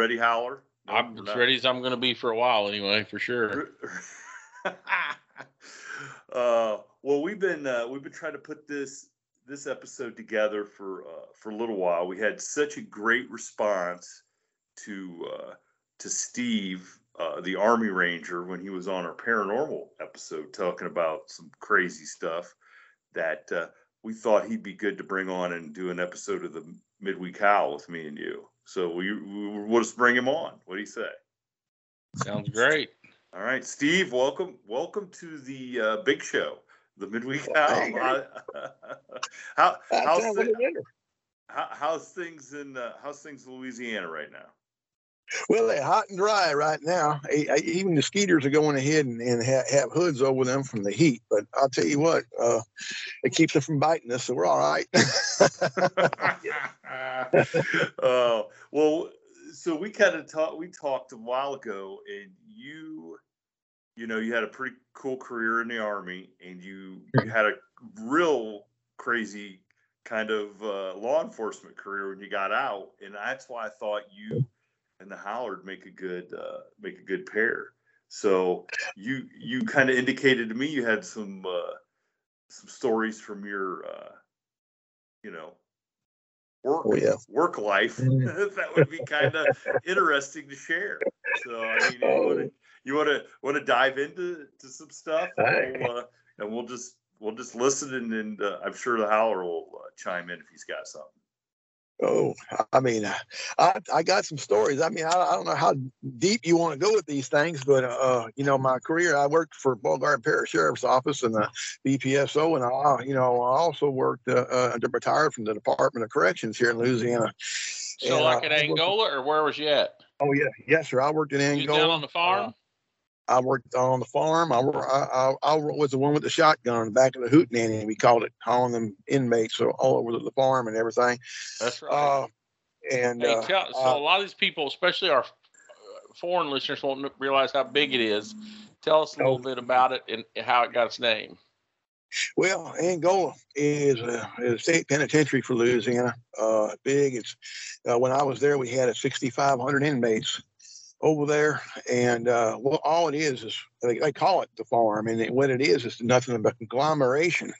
Ready, Howler? No, I'm as not. ready as I'm going to be for a while, anyway, for sure. uh, well, we've been uh, we've been trying to put this this episode together for uh, for a little while. We had such a great response to uh, to Steve, uh, the Army Ranger, when he was on our paranormal episode talking about some crazy stuff. That uh, we thought he'd be good to bring on and do an episode of the Midweek Howl with me and you. So we, we we'll just bring him on. What do you say? Sounds great. All right, Steve, welcome, welcome to the uh, big show, the midweek Well, howl. thank how, how's, how thi- we do it. how, how's things in uh, how's things in Louisiana right now? Well, they're hot and dry right now. Even the skeeters are going ahead and, and ha- have hoods over them from the heat. But I'll tell you what, uh, it keeps them from biting us, so we're all right. uh, well, so we kind of talked. We talked a while ago, and you, you know, you had a pretty cool career in the army, and you, you had a real crazy kind of uh, law enforcement career when you got out, and that's why I thought you and the Howler make a good uh, make a good pair. So you you kind of indicated to me you had some uh, some stories from your uh, you know work Oh, yeah. work life Mm. that would be kind of interesting to share. So I mean, you want to you want to want to dive into to some stuff, and we'll, uh, and we'll just we'll just listen, and, and uh, I'm sure the Howler will uh, chime in if he's got something. Oh, I mean, I, I got some stories. I mean, I, I don't know how deep you want to go with these things, but, uh, you know, my career, I worked for Beauregard Parish Sheriff's Office and the BPSO, and I, you know, I also worked, uh, uh, retired from the Department of Corrections here in Louisiana. So, And, like uh, at I worked- Angola, or where was you at? Oh yeah, yes, sir. I worked in Angola. You down on the farm? I worked on the farm. I, I, I, I was the one with the shotgun in the back of the hootenanny, we called it, hauling them inmates so all over the farm and everything. That's right. Uh, and hey, uh, so a lot of these people, especially our uh, foreign listeners, won't realize how big it is. Tell us a little bit about it and how it got its name. Well, Angola is a, is a state penitentiary for Louisiana. Uh, big. It's uh, when I was there, we had a 6,500 inmates over there, and uh, well, all it is is they, they call it the farm, and it, what it is is nothing but a conglomeration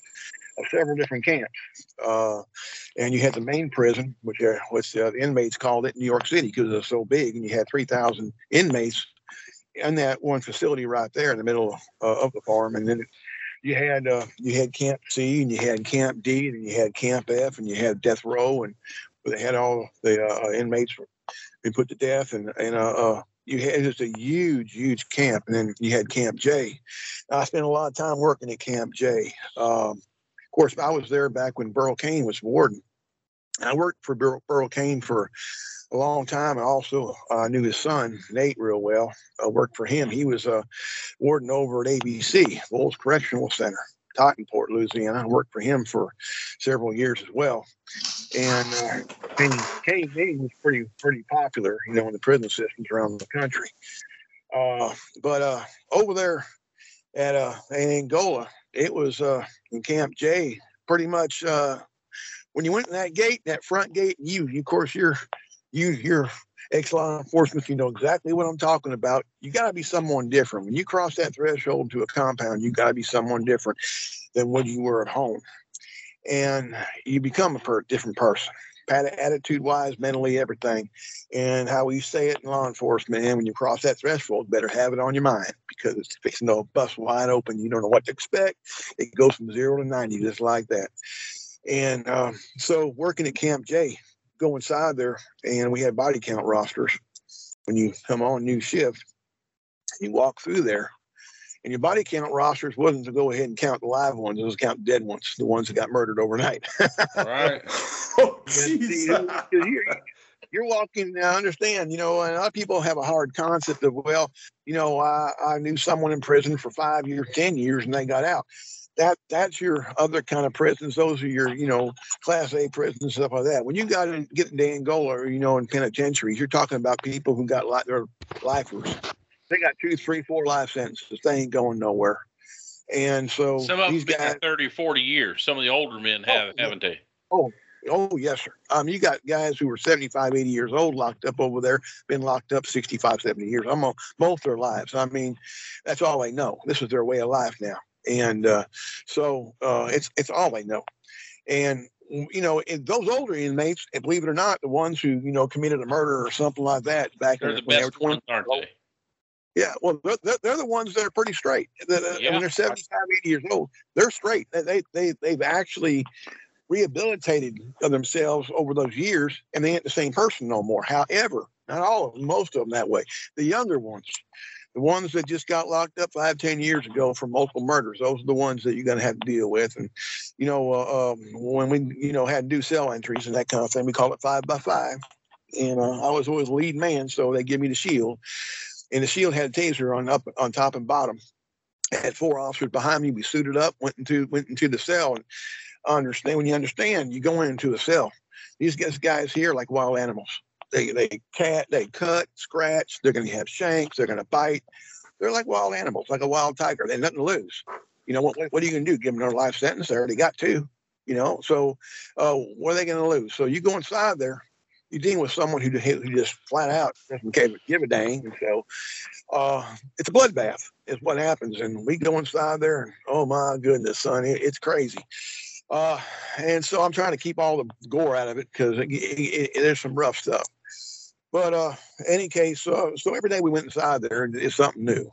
of several different camps. Uh, and you had the main prison, which, uh, uh, the inmates called it New York City because it was so big, and you had 3,000 inmates in that one facility right there in the middle uh, of the farm. And then you had uh, you had Camp C, and you had Camp D, and you had Camp F, and you had Death Row, and they had all the uh, inmates been put to death, and and uh, uh, you had just a huge, huge camp, and then you had Camp J. I spent a lot of time working at Camp J. Um, of course, I was there back when Burl Cain was warden. I worked for Burl, Burl Cain for a long time. and also uh, knew his son Nate real well. I worked for him. He was a uh, warden over at AVC, Avoyelles Correctional Center, Cottonport, Louisiana. I worked for him for several years as well. And uh, KV was pretty pretty popular, you know, in the prison systems around the country. Uh, but uh, over there at uh, in Angola, it was uh, in Camp J. Pretty much uh, when you went in that gate, that front gate, you, you of course, you're you you're ex law enforcement, you know exactly what I'm talking about. You got to be someone different. When you cross that threshold to a compound, you got to be someone different than what you were at home. And you become a per- different person, attitude wise, mentally, everything. And how we say it in law enforcement, and when you cross that threshold, better have it on your mind because it's fixing to bust wide open. You don't know what to expect. It goes from zero to 90, just like that. And um, so working at Camp J, go inside there and we had body count rosters. When you come on new shift, you walk through there and your body count rosters wasn't to go ahead and count the live ones, it was count the dead ones, the ones that got murdered overnight. right. oh, you're, you're walking, I understand, you know, and a lot of people have a hard concept of, well, you know, I, I knew someone in prison for five years, 10 years, and they got out that that's your other kind of prisons. Those are your, you know, class A prisons, and stuff like that. When you got to get into Angola or, you know, in penitentiaries, you're talking about people who got like their lifers. They got two, three, four life sentences. They ain't going nowhere. And so some of these guys, 30, 40 years. Some of the older men have, oh, haven't they? Oh, Oh, yes, sir. Um, you got guys who were 75, 80 years old locked up over there, been locked up 65, 70 years. I'm on both their lives. I mean, that's all they know. This is their way of life now and uh, so uh, it's it's all they know. And you know, those older inmates, and believe it or not, the ones who you know committed a murder or something like that back they're the when best they were 20, aren't they? Yeah, well, they're, they're the ones that are pretty straight. Yeah. When they're 75, 80 years old, they're straight. They, they, they've actually rehabilitated themselves over those years, and they ain't the same person no more. However, not all of them, most of them that way. The younger ones, the ones that just got locked up five, ten years ago for multiple murders, those are the ones that you're going to have to deal with. And, you know, uh, um, when we, you know, had to do cell entries and that kind of thing, we call it five by five. And uh, I was always lead man, so they give me the shield. And the shield had a taser on up on top and bottom. I had four officers behind me. We suited up, went into went into the cell, and understand when you understand, you go into a cell. These guys here like wild animals. They they cat they cut, scratch. They're going to have shanks. They're going to bite. They're like wild animals, like a wild tiger. They have nothing to lose. You know what? What are you going to do? Give them their life sentence? They already got two. You know, so uh, what are they going to lose? So you go inside there, you deal with someone who, who just flat out doesn't give a dang. And so uh, it's a bloodbath is what happens. And we go inside there and oh my goodness, son, it, it's crazy. Uh, and so I'm trying to keep all the gore out of it because there's some rough stuff. But uh, any case, uh, so every day we went inside there, it's something new.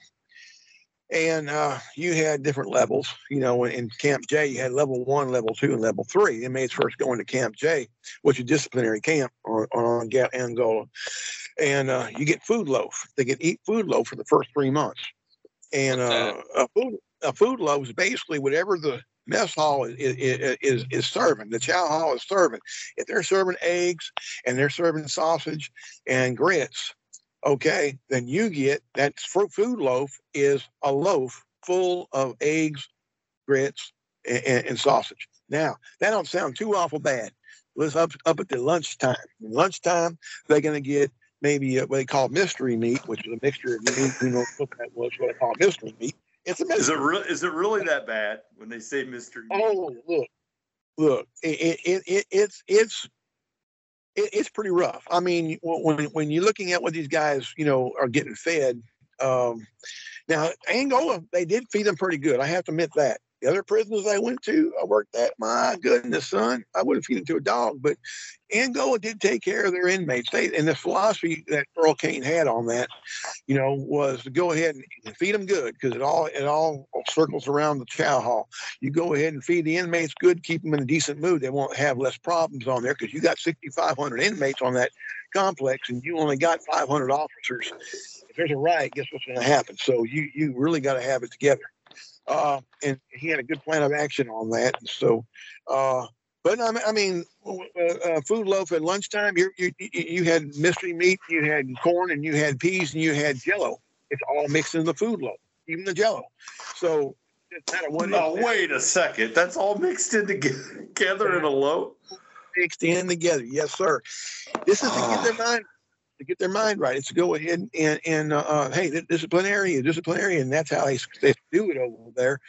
And uh, you had different levels. You know, in Camp J, you had level one, level two, and level three. Inmates first going to Camp J, which is disciplinary camp on, on Angola. And uh, you get food loaf. They get eat food loaf for the first three months. And uh, a food a food loaf is basically whatever the mess hall is, is, is, serving. The chow hall is serving. If they're serving eggs and they're serving sausage and grits, okay, then you get that food loaf is a loaf full of eggs, grits, and, and, sausage. Now, that don't sound too awful bad. Let's up up at the lunchtime. lunchtime, they're going to get maybe what they call mystery meat, which is a mixture of meat. You know what that was, what they call mystery meat. It's a Is it real? Is it really that bad when they say mystery? Oh, look, look, it, it, it it's it's it's pretty rough. I mean, when when you're looking at what these guys, you know, are getting fed. Um, now, Angola, they did feed them pretty good. I have to admit that. The other prisons I went to, I worked at, my goodness, son, I wouldn't feed it to a dog, but Angola did take care of their inmates. They, and the philosophy that Burl Cain had on that, you know, was to go ahead and feed them good because it all it all circles around the chow hall. You go ahead and feed the inmates good, keep them in a decent mood. They won't have less problems on there because you got 6,500 inmates on that complex and you only got 500 officers. If there's a riot, guess what's going to happen? So you you really got to have it together. Uh, and he had a good plan of action on that. So, uh, but I mean, uh, uh, food loaf at lunchtime. You, you you had mystery meat, you had corn, and you had peas, and you had Jello. It's all mixed in the food loaf, even the Jello. So, what. No, wait a second. That's all mixed in together in a loaf. Mixed in together, yes, sir. This is to get their mind to get their mind right. It's to go ahead and and uh, uh hey, disciplinary, and that's how they, they do it over there.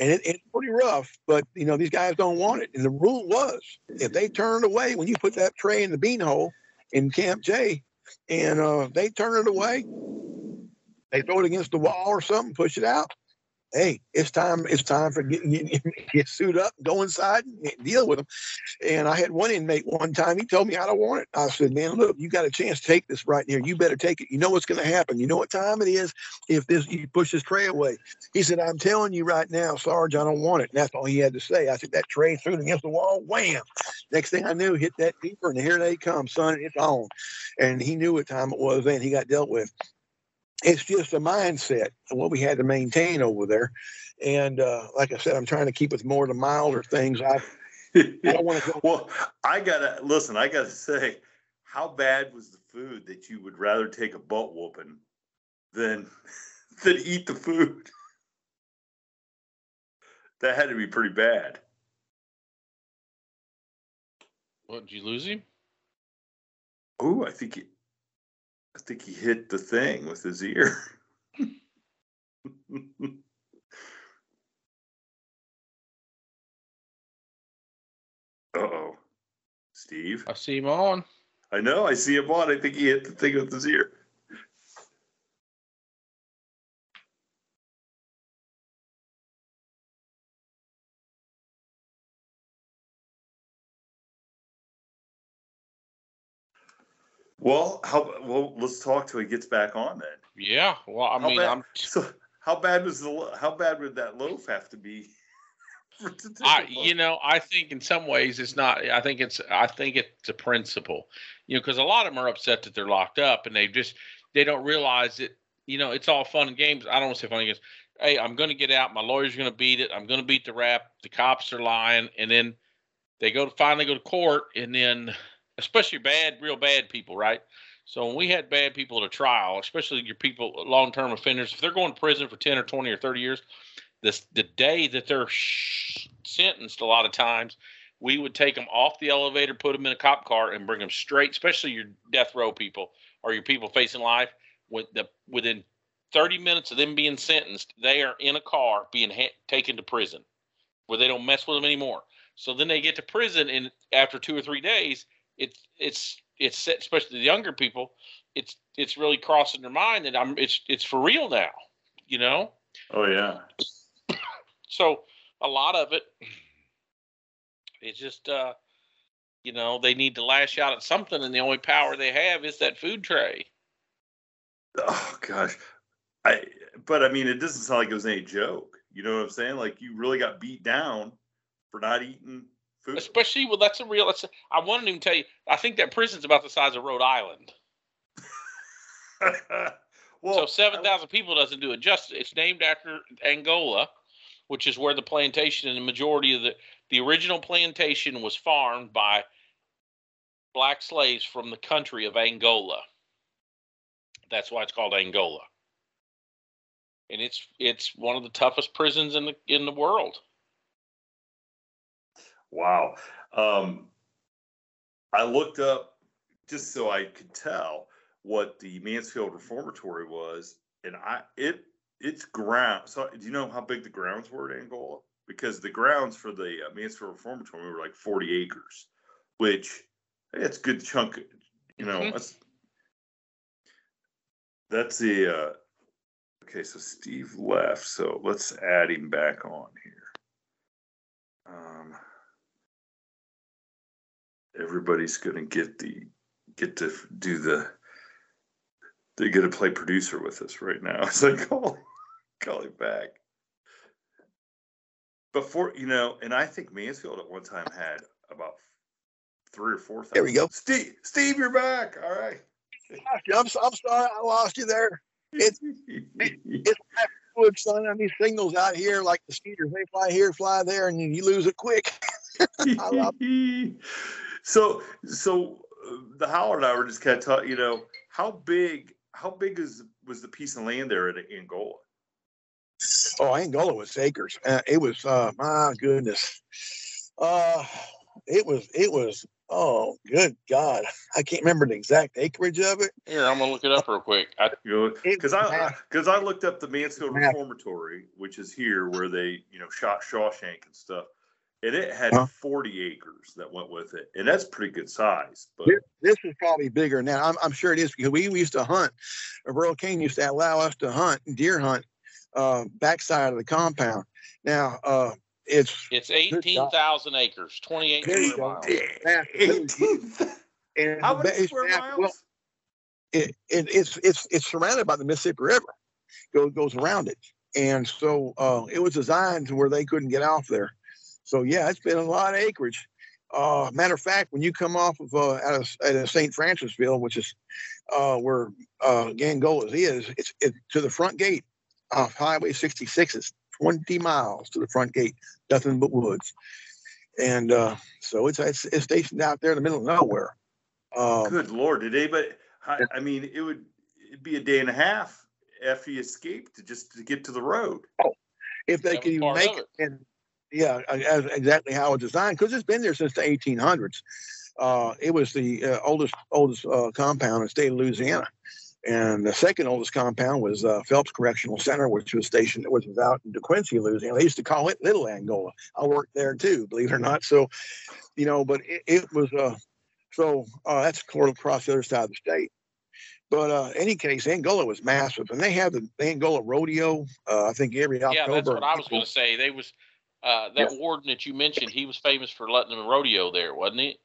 And it, it's pretty rough, but you know these guys don't want it. And the rule was if they turned away when you put that tray in the bean hole in Camp J, and uh, they turn it away, they throw it against the wall or something, push it out hey, it's time. It's time for getting get, get suit up, go inside, and deal with them. And I had one inmate one time. He told me I don't want it. I said, man, look, you got a chance take this right here. You better take it. You know what's going to happen. You know what time it is if this you push this tray away. He said, I'm telling you right now, Sarge, I don't want it. And that's all he had to say. I took that tray, threw it against the wall, wham. Next thing I knew, hit that deeper, and here they come, son. It's on. And he knew what time it was, and he got dealt with it's just a mindset and what we had to maintain over there. And uh, like I said, I'm trying to keep with more of the milder things. I, I don't want to go. well, I gotta listen. I gotta say, how bad was the food that you would rather take a butt whooping than than eat the food? That had to be pretty bad. What did you lose him? Oh, I think I think he hit the thing with his ear. Uh oh. Steve? I see him on. I know, I see him on. I think he hit the thing with his ear. Well, how well? Let's talk till he gets back on then. Yeah. Well, I how mean, bad, I'm. So, how bad was the? How bad would that loaf have to be? I, you know, I think in some ways it's not. I think it's. I think it's a principle. You know, because a lot of them are upset that they're locked up and they just they don't realize that. You know, it's all fun and games. I don't want to say fun and games. Hey, I'm going to get out. My lawyer's going to beat it. I'm going to beat the rap. The cops are lying, and then they go to finally go to court, and then especially bad, real bad people, right? So when we had bad people at a trial, especially your people, long-term offenders, if they're going to prison for 10 or 20 or 30 years, this the day that they're sh- sentenced, a lot of times, we would take them off the elevator, put them in a cop car, and bring them straight, especially your death row people or your people facing life. With the within 30 minutes of them being sentenced, they are in a car being ha- taken to prison, where they don't mess with them anymore. So then they get to prison, and after two or three days, it's it's it's especially the younger people, it's it's really crossing their mind that I'm it's it's for real now, you know. Oh yeah. so a lot of it, it's just uh, you know, they need to lash out at something, and the only power they have is that food tray. Oh gosh, I but I mean, it doesn't sound like it was any joke. You know what I'm saying? Like you really got beat down for not eating Food. Especially well, that's a real. That's a, I wanted to tell you. I think that prison's about the size of Rhode Island. well, so seven thousand people doesn't do it justice. It's named after Angola, which is where the plantation and the majority of the the original plantation was farmed by black slaves from the country of Angola. That's why it's called Angola. And it's it's one of the toughest prisons in the in the world. Wow. Um, I looked up just so I could tell what the Mansfield Reformatory was, and I it it's ground. So do you know how big the grounds were at Angola? Because the grounds for the uh, Mansfield Reformatory were like 40 acres, which a good chunk. You know, mm-hmm. that's that's the uh, okay. So Steve left, so let's add him back on here. Um, everybody's going to get the get to do the they get to play producer with us right now. It's like call call him back. Before you know, and I think Mansfield at one time had about three or four. There we go. Steve, Steve, you're back. All right. I'm, I'm sorry I lost you there. It's it's wood son. I mean, signals out here like the speeders. They fly here, fly there, and you lose it quick. So, so uh, the Howler and I were just kind of talking. You know, how big? How big is was the piece of land there at Angola? Oh, Angola was acres. Uh, it was uh, my goodness. Uh, it was it was oh good God. I can't remember the exact acreage of it. Here, I'm gonna look it up real quick. Because I because I looked up the Mansfield Reformatory, which is here where they you know shot Shawshank and stuff, and it had huh? 40 acres that went with it, and that's pretty good size. But this, this is probably bigger now. I'm, I'm sure it is because we, we used to hunt. Burl Cain used to allow us to hunt deer hunt uh, backside of the compound. Now, uh, it's it's eighteen thousand acres, twenty eight square miles. and How many square miles? Well, it, it, it's it's it's surrounded by the Mississippi River. Goes goes around it, and so uh, it was designed to where they couldn't get off there. So yeah, it's been a lot of acreage. Uh, matter of fact, when you come off of uh, out of, out of St. Francisville, which is uh, where uh, Angola's is, it's it, to the front gate off Highway 66 It's 20 miles to the front gate, nothing but woods. And uh, so it's, it's, it's stationed out there in the middle of nowhere. Um, Good Lord, did anybody? I, I mean, it would it'd be a day and a half after you escaped to just to get to the road. Oh, if they could even make it. And, yeah, exactly how it's designed because it's been there since the 1800s. Uh, it was the uh, oldest oldest uh, compound in the state of Louisiana. And the second oldest compound was uh, Phelps Correctional Center, which was stationed, which was out in DeQuincy, Louisiana. They used to call it Little Angola. I worked there too, believe it or not. So, you know, but it, it was, uh, so uh, that's across the other side of the state. But uh, any case, Angola was massive, and they have the Angola rodeo. Uh, I think every October. Yeah, that's what I was going to say. They was uh, that yeah. warden that you mentioned. He was famous for letting them rodeo there, wasn't he?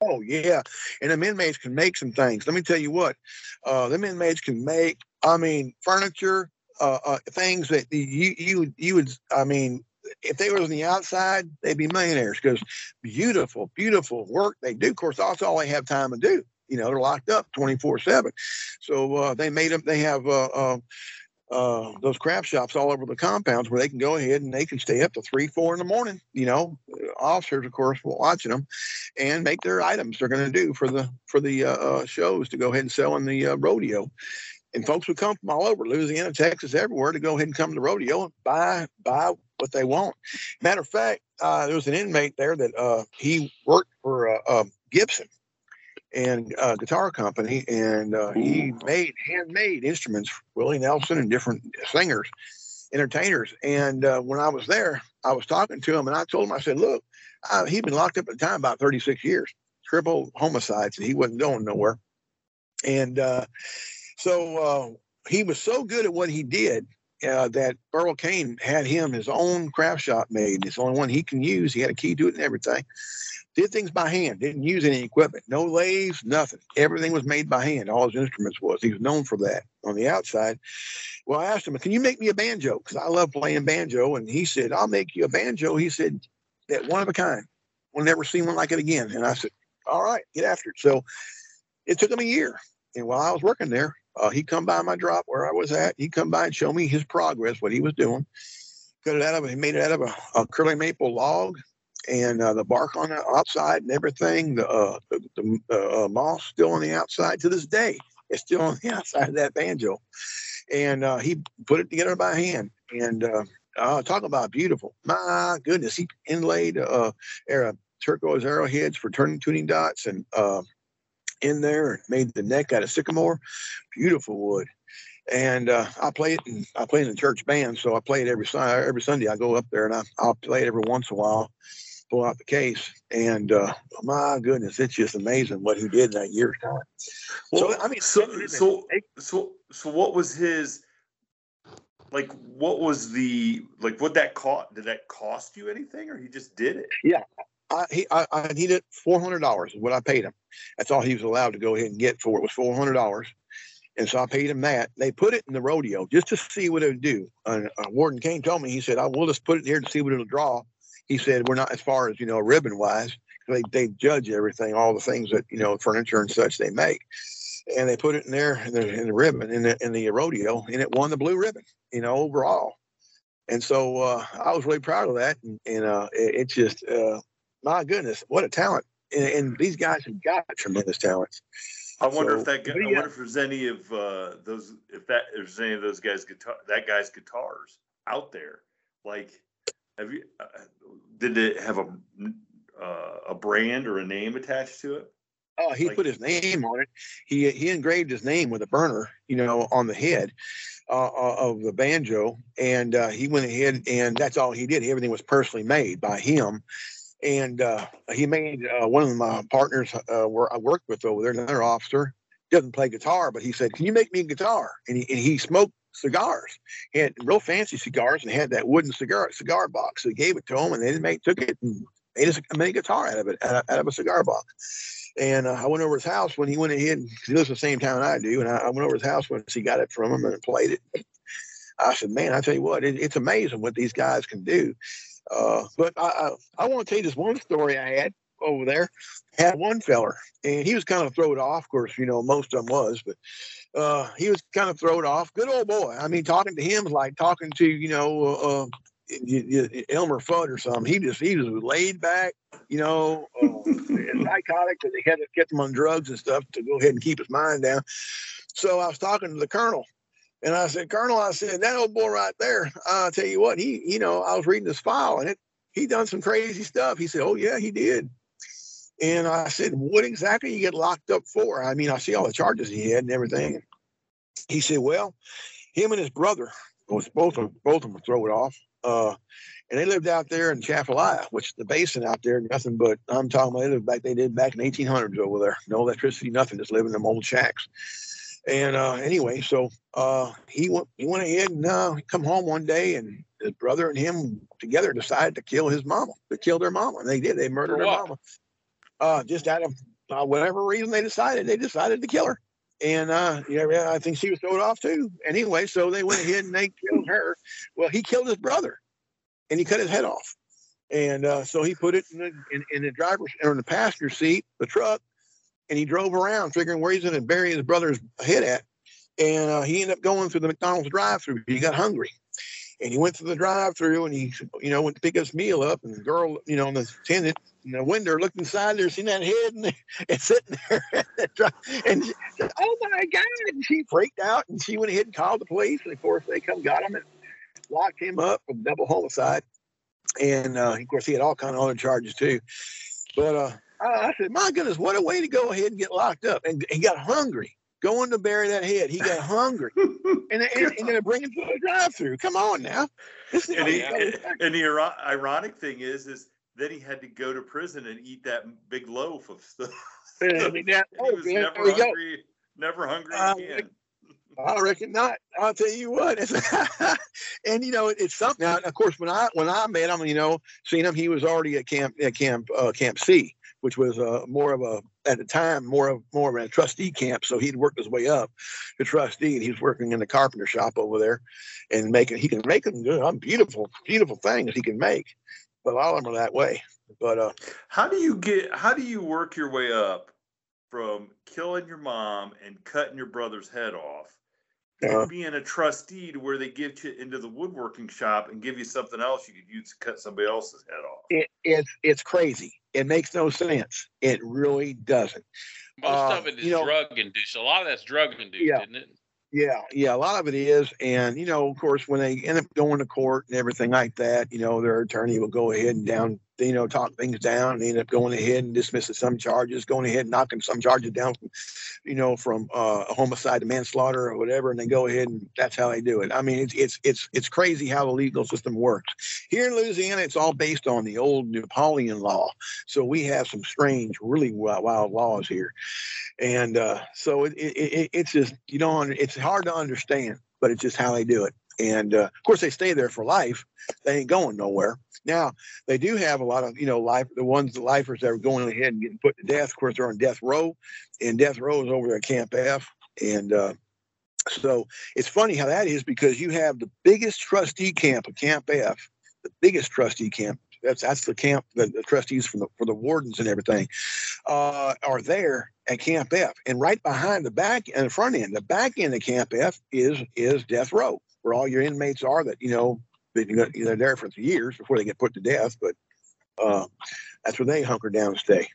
Oh yeah, and the inmates can make some things. Let me tell you what, uh, them inmates can make. I mean, furniture, uh, uh, things that you you you would. I mean, if they was on the outside, they'd be millionaires because beautiful, beautiful work they do. Of course, that's all they have time to do. You know, they're locked up twenty four seven. So uh, they made them. They have uh, uh, uh, those craft shops all over the compounds where they can go ahead and they can stay up to three, four in the morning. You know, officers, of course, watching them and make their items they're going to do for the for the uh, uh, shows to go ahead and sell in the uh, rodeo. And folks would come from all over Louisiana, Texas, everywhere to go ahead and come to the rodeo and buy buy what they want. Matter of fact, uh, there was an inmate there that uh, he worked for Gibson and uh, guitar company, and uh, he made handmade instruments for Willie Nelson and different singers, entertainers. And uh, when I was there, I was talking to him, and I told him, I said, "Look, uh, he'd been locked up at the time about 36 years, triple homicides, and he wasn't going nowhere." And uh, so uh, he was so good at what he did uh, that Burl Cain had him his own craft shop made. It's the only one he can use. He had a key to it and everything did things by hand, didn't use any equipment, no lathes, nothing. Everything was made by hand. All his instruments was. He was known for that on the outside. Well, I asked him, can you make me a banjo? Because I love playing banjo. And he said, I'll make you a banjo. He said, that one of a kind. We'll never see one like it again. And I said, all right, get after it. So it took him a year. And while I was working there, uh, he'd come by my drop where I was at. He'd come by and show me his progress, what he was doing. Cut it out of, he made it out of a, a curly maple log and uh, the bark on the outside and everything. The, uh, the, the uh, moss still on the outside to this day. It's still on the outside of that banjo, and uh, he put it together by hand. And uh, talk about beautiful. My goodness, he inlaid uh, era, turquoise arrowheads for turning tuning dots and in there and made the neck out of sycamore. Beautiful wood and uh, I play it. In, I play in the church band, so I play it every every Sunday. I go up there and I, I'll play it every once in a while pull out the case. And uh, my goodness, it's just amazing what he did in that year's time. Well, so I mean, so so so so what was his like what was the like what that cost did that cost you anything or he just did it yeah I, he I, I needed four hundred dollars is what I paid him. That's all he was allowed to go ahead and get for it was four hundred dollars, and so I paid him that. They put it in the rodeo just to see what it would do. Uh, uh, Warden Cain told me he said I will just put it here to see what it'll draw. He said we're not as far as you know ribbon wise. They they judge everything, all the things that you know furniture and such they make, and they put it in there in the, in the ribbon in the in the rodeo, and it won the blue ribbon, you know overall. And so uh, I was really proud of that, and, and uh, it, it, just uh, my goodness, what a talent! And, and these guys have got tremendous talents. I wonder so, if that. guy I wonder if there's any of uh, those. If that if there's any of those guys guitar that guy's guitars out there. Like, have you? Uh, did it have a uh, a brand or a name attached to it? Oh, he like, put his name on it. He he engraved his name with a burner, you know, on the head uh, uh of the banjo, and uh, he went ahead and that's all he did. Everything was personally made by him, and uh, he made uh, one of my partners uh, where I worked with over there, another officer, doesn't play guitar, but he said, "Can you make me a guitar?" And he, and he smoked cigars. He had real fancy cigars and had that wooden cigar cigar box. So he gave it to him, and they made took it and made a, made a guitar out of it, out of, out of a cigar box. And uh, I went over his house when he went ahead. He lives in the same town I do, and I, I went over his house once he got it from him and played it. I said, "Man, I tell you what, it, it's amazing what these guys can do." Uh, but I, I, I want to tell you this one story I had over there. Had one feller, and he was kind of thrown off. Of course, you know most of them was, but uh, he was kind of thrown off. Good old boy. I mean, talking to him was like talking to you know uh, uh Elmer Fudd or something. He just he was laid back, you know, uh, psychotic because he had to get him on drugs and stuff to go ahead and keep his mind down. So I was talking to the colonel, and I said, Colonel, I said, that old boy right there, I'll tell you what, he, you know, I was reading his file and it, he done some crazy stuff. He said, Oh, yeah, he did. And I said, What exactly you get locked up for? I mean, I see all the charges he had and everything. He said, Well, him and his brother was both of both of them throw it off. Uh, and they lived out there in Atchafalaya, which the basin out there, nothing but I'm talking about they lived back they did back in 1800s over there. No electricity, nothing, just living in them old shacks. And uh, anyway, so uh, he went he went ahead and uh, come home one day, and his brother and him together decided to kill his mama, to kill their mama. And they did. They murdered their mama. Uh, just out of uh, whatever reason they decided, they decided to kill her. And uh, yeah, I think she was thrown off too. Anyway, so they went ahead and they killed her. Well, he killed his brother, and he cut his head off. And uh, so he put it in the, in, in the driver's or in the passenger seat, the truck, and he drove around figuring where he's going to bury his brother's head at. And uh, he ended up going through the McDonald's drive-through. He got hungry, and he went through the drive-through, and he, you know, went to pick his meal up. And the girl, you know, and the attendant in the window looked inside there, seen that head, and, and sitting there, and she, oh my god! And she freaked out, and she went ahead and called the police. And of course, they come got him and locked him up for double homicide. And uh, of course, he had all kind of other charges too. But uh, I said, my goodness, what a way to go ahead and get locked up. And he got hungry going to bury that head. He got hungry. and, and, and then bring him to the drive through. Come on now. And, he, and, the ironic thing is, is then he had to go to prison and eat that big loaf of stuff. I mean, that, oh, he was man, never hungry, never hungry uh, again. I reckon not. I'll tell you what. and you know, it, it's something. Now, of course, when I when I met him, you know, seen him, he was already at camp at camp uh, Camp C which was uh, more of a at the time more of more of a trustee camp. So he'd worked his way up to trustee, and he was working in the carpenter shop over there, and making he can make them good, I'm beautiful, beautiful things he can make. But all of them are that way. But uh, how do you get? How do you work your way up from killing your mom and cutting your brother's head off? Uh, being a trustee to where they get you into the woodworking shop and give you something else you could use to cut somebody else's head off. It, it's it's crazy. It makes no sense. It really doesn't. Most uh, of it is you know, drug induced. A lot of that's drug induced, yeah, isn't it? Yeah, yeah, a lot of it is. And, you know, of course, when they end up going to court and everything like that, you know, their attorney will go ahead and down you know, talk things down and end up going ahead and dismissing some charges, going ahead and knocking some charges down from, you know, from uh, homicide to manslaughter or whatever, and they go ahead and that's how they do it. I mean, it's it's it's it's crazy how the legal system works. Here in Louisiana, it's all based on the old Napoleon law, so we have some strange, really wild, wild laws here, and uh, so it, it, it, it's just you know it's hard to understand but it's just how they do it. And uh, of course they stay there for life. They ain't going nowhere. Now they do have a lot of you know life the ones the lifers that are going ahead and getting put to death. Of course they're on death row, and death row is over at Camp F, and uh, so it's funny how that is because you have the biggest trustee camp of Camp F, the biggest trustee camp. That's that's the camp the, the trustees for the for the wardens and everything uh, are there at Camp F, and right behind the back and the front end, the back end of Camp F is is death row where all your inmates are that you know they're there for years before they get put to death, but uh, that's where they hunker down and stay.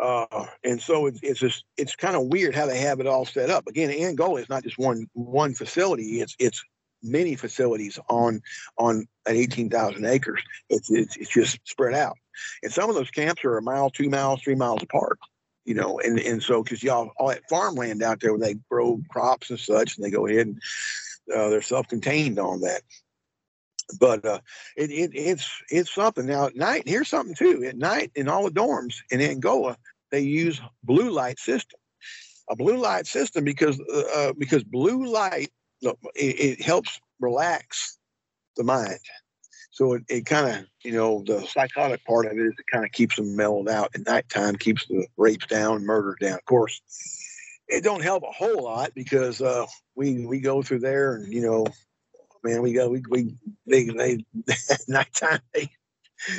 Uh, and so it's, it's just it's kind of weird how they have it all set up. Again, Angola is not just one one facility; it's it's many facilities on on at 18,000 acres. It's, it's it's just spread out, and some of those camps are a mile, two miles, three miles apart. You know, and and so because y'all all that farmland out there where they grow crops and such, and they go ahead and uh, they're self-contained on that but uh, it, it, it's it's something. Now at night, here's something too. At night, in all the dorms in Angola, they use blue light system, a blue light system because uh, uh because blue light it, it helps relax the mind. So it, it kind of, you know, the psychotic part of it is it kind of keeps them mellowed out at nighttime, keeps the rapes down, murders down. Of course, it don't help a whole lot because uh, we we go through there and you know man. We go, we, we they, they nighttime they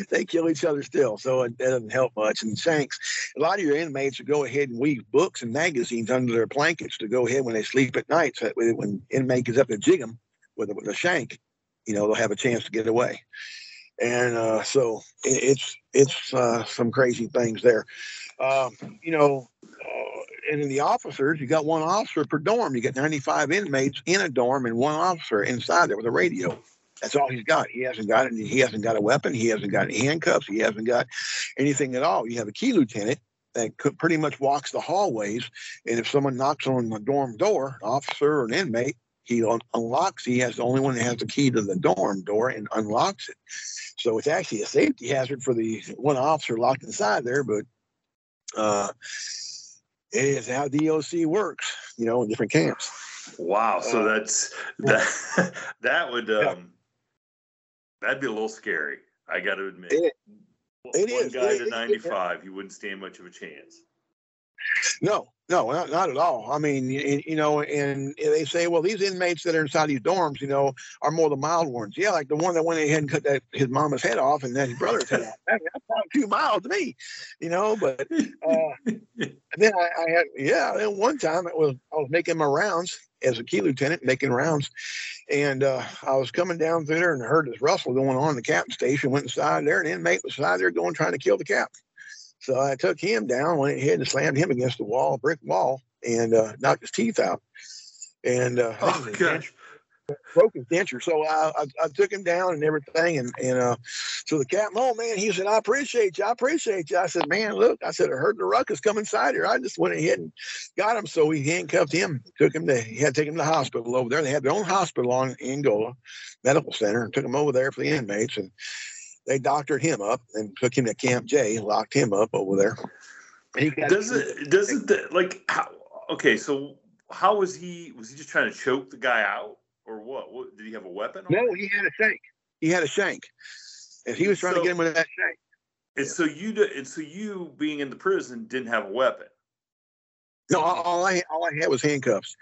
they kill each other still, so it, that doesn't help much. And Shanks, a lot of your inmates will go ahead and weave books and magazines under their blankets to go ahead when they sleep at night. So that when inmate gets up to jig them with a, with a shank, you know they'll have a chance to get away. And uh, so it, it's it's uh, some crazy things there. Um, you know, and in the officers, you got one officer per dorm. You got 95 inmates in a dorm and one officer inside there with a radio. That's all he's got. He hasn't got any, he hasn't got a weapon. He hasn't got any handcuffs. He hasn't got anything at all. You have a key lieutenant that could, pretty much walks the hallways. And if someone knocks on the dorm door, officer or an inmate, he un- unlocks. He has the only one that has the key to the dorm door and unlocks it. So it's actually a safety hazard for the one officer locked inside there. But uh, is how DOC works, you know, in different camps. Wow. So uh, that's that that would um yeah. that'd be a little scary. I got to admit. It, it One is. guy it, to 95, you wouldn't stand much of a chance. No, no, not, not at all. I mean, you, you, know, and they say, well, these inmates that are inside these dorms, you know, are more the mild ones. Yeah, like the one that went ahead and cut that his mama's head off and then his brother's head off. That, that's not too mild to me, you know. But uh, then I, I, had, yeah, then one time it was I was making my rounds as a key lieutenant, making rounds, and uh, I was coming down through there and heard this rustle going on in the captain station. Went inside there, an inmate was inside there going trying to kill the captain. So I took him down, went ahead and slammed him against the wall, brick wall, and uh, knocked his teeth out. And uh, oh, gosh. broke his denture. So I, I, I, took him down and everything. And, and uh, so the captain, oh man, he said, I appreciate you. I appreciate you. I said, man, look, I said, I heard the ruckus come inside here. I just went ahead and got him. So we handcuffed him, took him to, he had to take him to the hospital over there. They had their own hospital on Angola Medical Center and took him over there for the inmates. And they doctored him up and took him to Camp J, locked him up over there. He does it does it like how, okay, so how was he was he just trying to choke the guy out or what? what did he have a weapon? No, he had a shank. He had a shank. And he was trying so, to get him with that shank. And yeah. so you do, and so you being in the prison didn't have a weapon. No, all I all I had was handcuffs.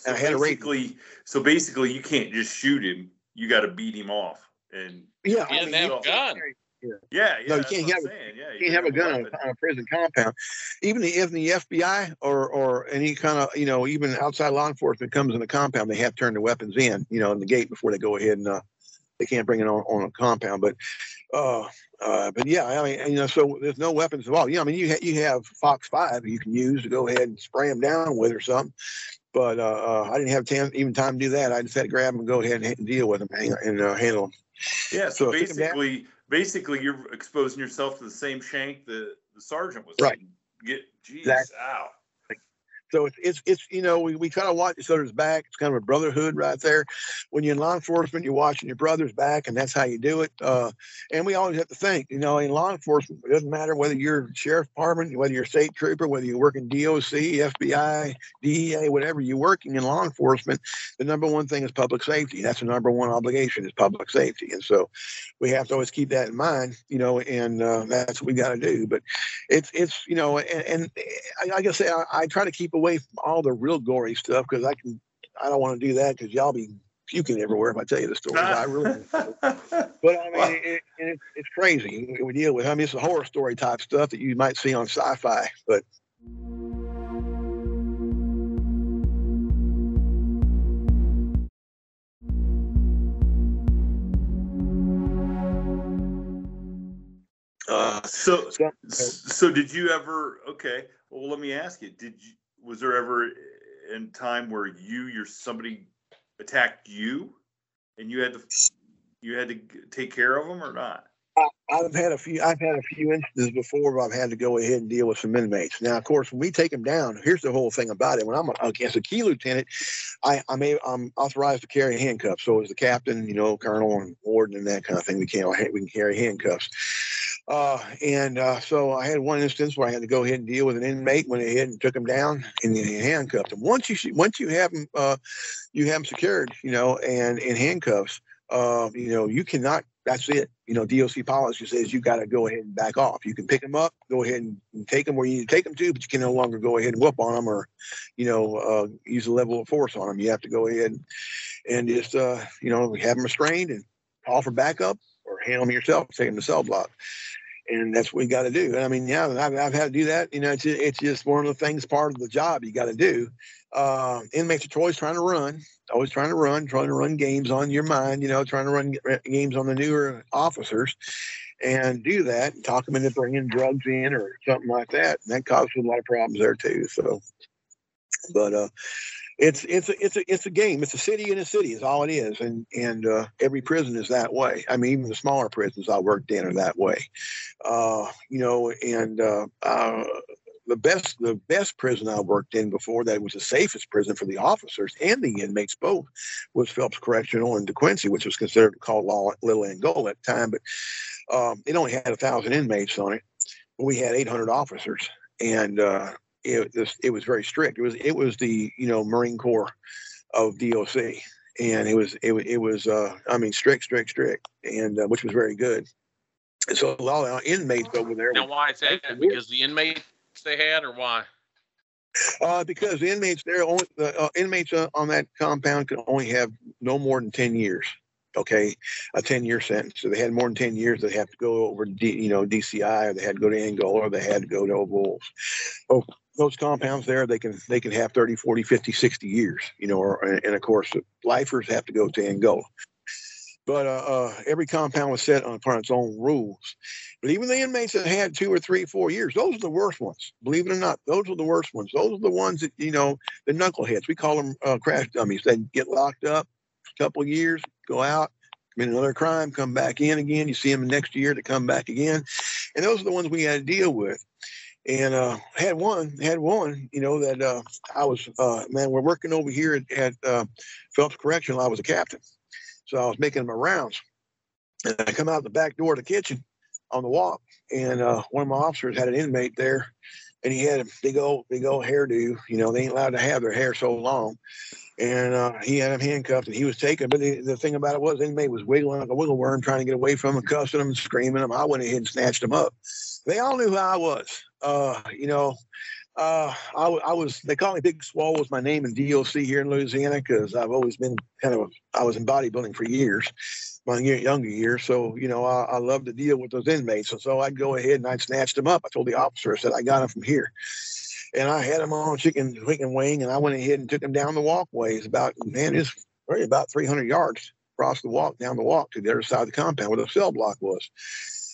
So I had basically, so basically, you can't just shoot him. You got to beat him off. And yeah, he didn't I mean, have a gun. Yeah, yeah. no, you can't have, yeah, you can't have a gun on, on, a prison compound. Even the, if the FBI or or any kind of you know even outside law enforcement comes in the compound, they have to turn the weapons in, you know, in the gate before they go ahead and uh, they can't bring it on, on a compound. But uh, uh, but yeah, I mean, you know, so there's no weapons at all. Yeah, I mean, you ha- you have Fox Five you can use to go ahead and spray them down with or something. But uh, uh I didn't have time, even time to do that. I just had to grab them and go ahead and deal with them and, and uh, handle them. Yeah, so, so basically, basically, you're exposing yourself to the same shank that the sergeant was right. Get geez, exactly. out. So it's it's it's you know we, we kind of watch each other's back. It's kind of a brotherhood right there. When you're in law enforcement, you're watching your brother's back, and that's how you do it. Uh, and we always have to think, you know, in law enforcement, it doesn't matter whether you're sheriff department, whether you're state trooper, whether you work in DOC, FBI, DEA, whatever you're working in law enforcement. The number one thing is public safety. That's the number one obligation is public safety, and so we have to always keep that in mind, you know, and uh, that's what we got to do. But it's it's you know, and, and like I say, I, I try to keep away from all the real gory stuff because I can I don't want to do that because y'all be puking everywhere if I tell you the stories. I really, but I mean, it, it, it's crazy we deal with. I mean, it's a horror story type stuff that you might see on sci-fi, but. Uh, so, so did you ever? Okay, well, let me ask you: Did you? Was there ever in time where you, your somebody attacked you, and you had to you had to take care of them or not? I've had a few. I've had a few instances before where I've had to go ahead and deal with some inmates. Now, of course, when we take them down, here's the whole thing about it. When I'm against a key lieutenant, I, I'm, authorized to carry handcuffs. So as the captain, you know, colonel and warden and that kind of thing, we can we can carry handcuffs. Uh, and uh, so I had one instance where I had to go ahead and deal with an inmate. Went ahead and took him down and, and handcuffed him. Once you once you have him, uh, you have him secured, you know, and in handcuffs. Uh, you know, you cannot. That's it. You know, DOC policy says you got to go ahead and back off. You can pick them up, go ahead and, and take them where you need to take them to, but you can no longer go ahead and whoop on them or, you know, uh, use a level of force on them. You have to go ahead and just, uh, you know, have them restrained and call for backup handle them yourself, take them to cell block and that's what we got to do. And I mean, yeah, I've, I've had to do that. You know, it's it's just one of the things, part of the job you got to do. Uh, inmates are always trying to run, always trying to run, trying to run games on your mind. You know, trying to run games on the newer officers, and do that, and talk them into bringing drugs in or something like that. And that causes a lot of problems there too. So, but uh, it's it's a, it's a it's a game. It's a city in a city is all it is, and and uh, every prison is that way. I mean, even the smaller prisons I worked in are that way. Uh, you know, and uh, uh, the best the best prison I worked in before that was the safest prison for the officers and the inmates both was Phelps Correctional in DeQuincy, which was considered called Little Angola at the time, but um, it only had a thousand inmates on it. We had 800 officers, and uh, it was it was very strict. It was it was the you know Marine Corps of DOC, and it was it, it was uh, I mean strict, strict, strict, and uh, which was very good. And so a lot of inmates over there. Now, why is that? Because the inmates they had, or why? Uh, because the inmates there only the uh, inmates uh, on that compound could only have no more than ten years okay, a 10 year sentence. So they had more than 10 years, they have to go over to, D, you know, DCI or they had to go to Angola or they had to go to Wolves. Oh, those compounds there, they can, they can have 30, 40, 50, 60 years, you know, or, and of course, lifers have to go to Angola. But uh, uh, every compound was set on upon its own rules. But even the inmates that had two or three, four years, those are the worst ones. Believe it or not, those are the worst ones. Those are the ones that, you know, the knuckleheads. We call them uh, crash dummies. They get locked up a couple years, go out, commit another crime, come back in again. You see them the next year to come back again, and those are the ones we had to deal with. And uh, had one, had one, you know, that uh, I was, uh, man, we're working over here at, at uh, Phelps Correctional. I was a captain, so I was making my rounds, and I come out the back door of the kitchen on the walk, and uh, one of my officers had an inmate there, and he had a big old, big old hairdo. You know, they ain't allowed to have their hair so long and uh, he had him handcuffed and he was taken. But the, the thing about it was, the inmate was wiggling like a wiggle worm, trying to get away from him, cussing him, screaming him. I went ahead and snatched him up. They all knew who I was. Uh, you know, uh, I, I, was, they call me Big Swole was my name in DOC here in Louisiana because I've always been kind of, I was in bodybuilding for years, my younger years. So, you know, I, I love to deal with those inmates. And so I'd go ahead and I'd snatch them up. I told the officer, I said, I got him from here and I had him on chicken chicken wing, and I went ahead and took him down the walkways. About man, it's probably about 300 yards across the walk down the walk to the other side of the compound where the cell block was.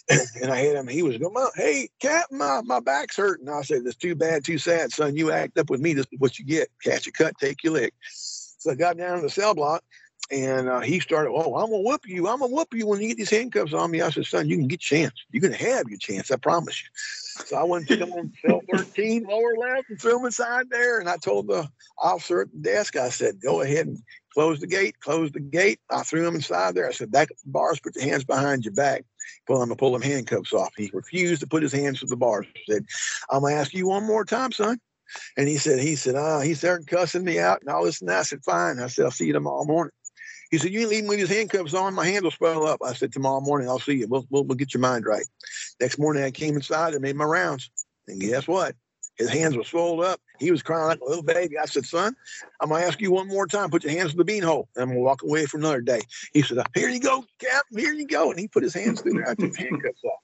And I had him. He was going, "Hey, Cap, my my back's hurting." I said, "That's too bad, too sad, son. You act up with me. This is what you get. Catch a cut, take your lick." So I got down to the cell block, and uh, he started, "Oh, I'm gonna whoop you. I'm gonna whoop you when you get these handcuffs on me." I said, "Son, you can get chance. You're gonna have your chance. I promise you." So I went to him on cell 13 lower left and threw him inside there. And I told the officer at the desk, I said, go ahead and close the gate, close the gate. I threw him inside there. I said, back the bars, put your hands behind your back. Pull him to pull him handcuffs off. He refused to put his hands to the bars. I said, I'm gonna ask you one more time, son. And he said, he said, ah, he's there cussing me out and all this and. I said, fine. I said, I'll see you tomorrow morning. He said, you ain't leaving with his handcuffs on. My hand will swell up. I said, tomorrow morning, I'll see you. We'll, we'll, we'll get your mind right. Next morning, I came inside and made my rounds. And guess what? His hands were swelled up. He was crying like a little baby. I said, son, I'm going to ask you one more time. Put your hands in the beanhole. And I'm going to walk away for another day. He said, here you go, Captain. Here you go. And he put his hands through there. I took handcuffs off.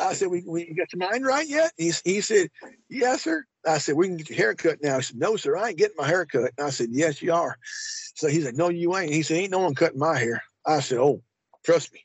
I said, we, we got your mind right yet? He, he said, yes, sir. I said, we can get your haircut now. He said, no, sir, I ain't getting my hair cut. And I said, yes, you are. So he said, no, you ain't. He said, ain't no one cutting my hair. I said, oh, trust me.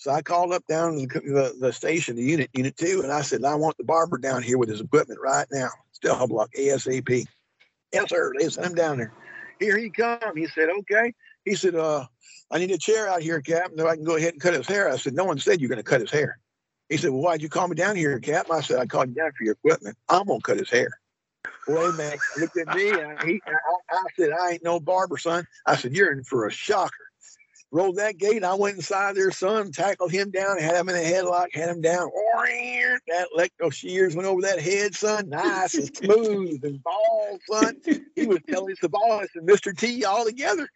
So I called up down to the, the, the, station, the unit, unit two, and I said, I want the barber down here with his equipment right now. Still block ASAP. Yes, sir. They sent him down there. Here he come. He said, okay. He said, uh, I need a chair out here, Cap, And so I can go ahead and cut his hair. I said, no one said you're going to cut his hair. He said, well, why'd you call me down here, Cap? I said, I called you down for your equipment. I'm going to cut his hair. Boy, man, looked at me. And he, I, I said, I ain't no barber, son. I said, you're in for a shocker rolled that gate. I went inside their son, tackled him down, had him in a headlock, had him down. That electro shears went over that head, son, nice and smooth and bald, son. He was telling us the boss and Mr. T all together.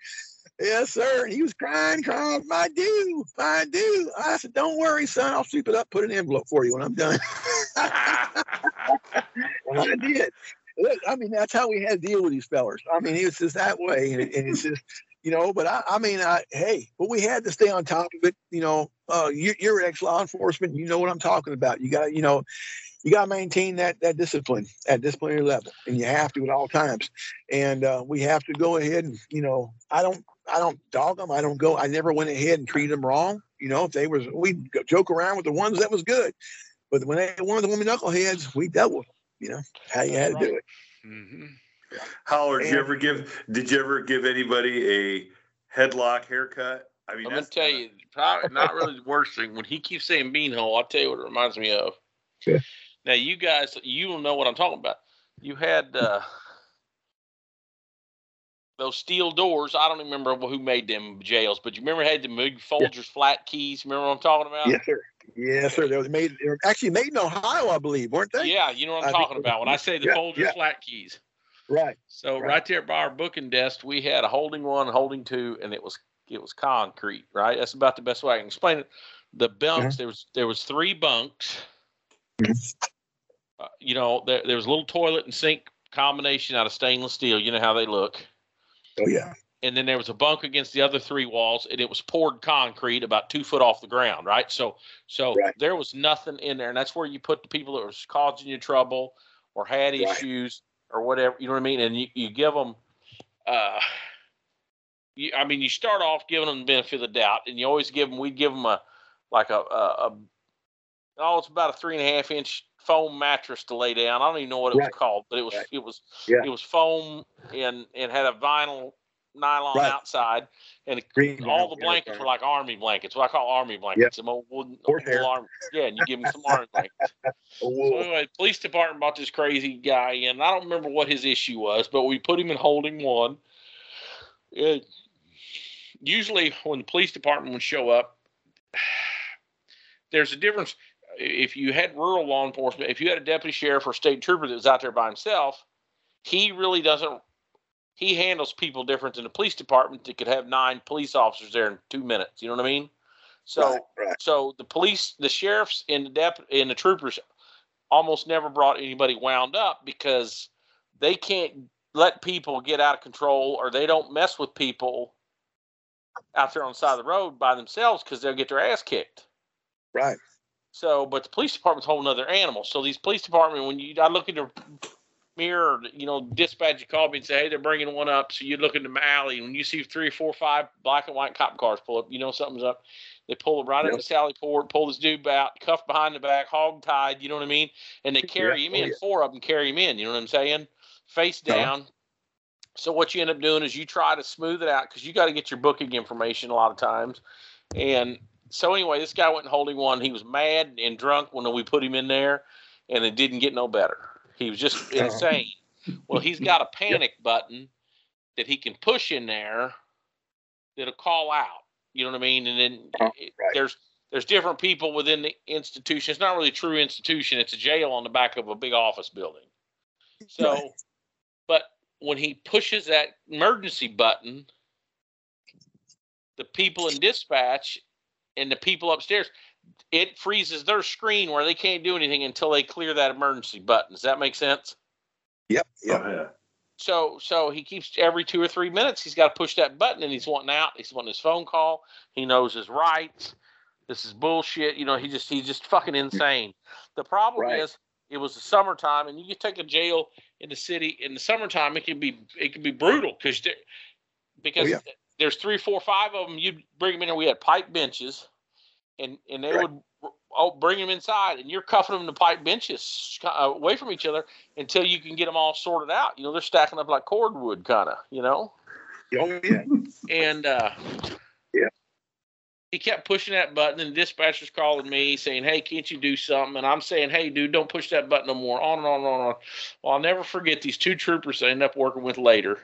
Yes, sir. And he was crying, crying, my due, my due. I said, don't worry, son. I'll sweep it up, put an envelope for you when I'm done. and I did. Look, I mean, that's how we had to deal with these fellers. I mean, it was just that way. And, and it's just, you know. But I, I mean, I, hey, but we had to stay on top of it. You know, uh, you, you're ex law enforcement. You know what I'm talking about. You got, you know, you got to maintain that that discipline at disciplinary level, and you have to at all times. And uh, we have to go ahead and, you know, I don't, I don't dog them. I don't go. I never went ahead and treated them wrong. You know, if they was, we joke around with the ones that was good, but when they one of the women knuckleheads, we dealt with them. You know how you had to do it. Mm-hmm. Howard, did you ever give? Did you ever give anybody a headlock haircut? I mean, I'm gonna tell you, probably not really the worst thing. When he keeps saying beanhole, I'll tell you what it reminds me of. Yeah. Now, you guys, you will know what I'm talking about. You had uh, those steel doors. I don't remember who made them jails, but you remember had the big Folgers yeah. flat keys. Remember what I'm talking about? Yes, sir. Yes, sir. They were made. They were actually made in Ohio, I believe, weren't they? Yeah, you know what I'm I talking about when I say the yeah, Folgers yeah. flat keys. Right. So right. right. there by our booking desk, we had a holding one, holding two, and it was it was concrete. Right. That's about the best way I can explain it. The bunks mm-hmm. there was there was three bunks, mm-hmm. Uh, you know, there, there was a little toilet and sink combination out of stainless steel. You know how they look. Oh yeah. And then there was a bunk against the other three walls, and it was poured concrete about two foot off the ground, right? So, so Right. there was nothing in there, and that's where you put the people that was causing you trouble or had Right. issues or whatever. You know what I mean? And you, you give them, uh, you, I mean, you start off giving them the benefit of the doubt, and you always give them. We give them a like a, a, a oh, it's about a three and a half inch foam mattress to lay down. I don't even know what it Right. was called, but it was Right. it was Yeah. it was foam and and had a vinyl nylon Right. outside, and Green all the blankets were like army blankets. What I call army blankets. Some old wooden, old army, yeah, and you give them some army blankets. So anyway, police department brought this crazy guy in. I don't remember what his issue was, but we put him in holding one. It- usually, when the police department would show up, there's a difference. If you had rural law enforcement, if you had a deputy sheriff or state trooper that was out there by himself, he really doesn't. He handles people different than the police department that could have nine police officers there in two minutes. You know what I mean? So right, right. so the police, the sheriffs, and the dep- and the troopers almost never brought anybody wound up because they can't let people get out of control or they don't mess with people out there on the side of the road by themselves because they'll get their ass kicked. Right. So, but the police department's a whole nother animal. So these police department, when you, I look at the mirror, you know, dispatch, you call me and say, hey, they're bringing one up. So you look in the alley, and when you see three four, five black and white cop cars pull up, you know something's up. They pull it right Yep. into Sally Port, pull this dude out, cuffed behind the back, hog tied. You know what I mean? And they carry Yeah. him Oh, in. yeah. Four of them carry him in. You know what I'm saying? Face Uh-huh. down. So what you end up doing is you try to smooth it out because you got to get your booking information a lot of times. And so anyway, this guy went and holding one. He was mad and drunk when we put him in there, and it didn't get no better. He was just insane. Well, he's got a panic button that he can push in there that'll call out. You know what I mean? And then oh, it- right. there's there's different people within the institution. It's not really a true institution. It's a jail on the back of a big office building. So, Right. but when he pushes that emergency button, the people in dispatch and the people upstairs, it freezes their screen where they can't do anything until they clear that emergency button. Does that make sense? Yep. Oh, yep. Oh, yeah. So so he keeps every two or three minutes he's got to push that button and he's wanting out. He's wanting his phone call. He knows his rights. This is bullshit. You know, he just he's just fucking insane. The problem Right. is it was the summertime and you can take a jail in the city in the summertime it can be it can be brutal because because Oh, yeah. there's three, four, five of them. You'd bring them in there. We had pipe benches, and and they Right. would oh, bring them inside, and you're cuffing them to pipe benches uh, away from each other until you can get them all sorted out. You know, they're stacking up like cordwood, kind of. You know, Oh yeah. and uh, Yeah. He kept pushing that button, and the dispatcher's calling me saying, "Hey, can't you do something?" And I'm saying, "Hey, dude, don't push that button no more." On and on and on and on. Well, I'll never forget these two troopers I ended up working with later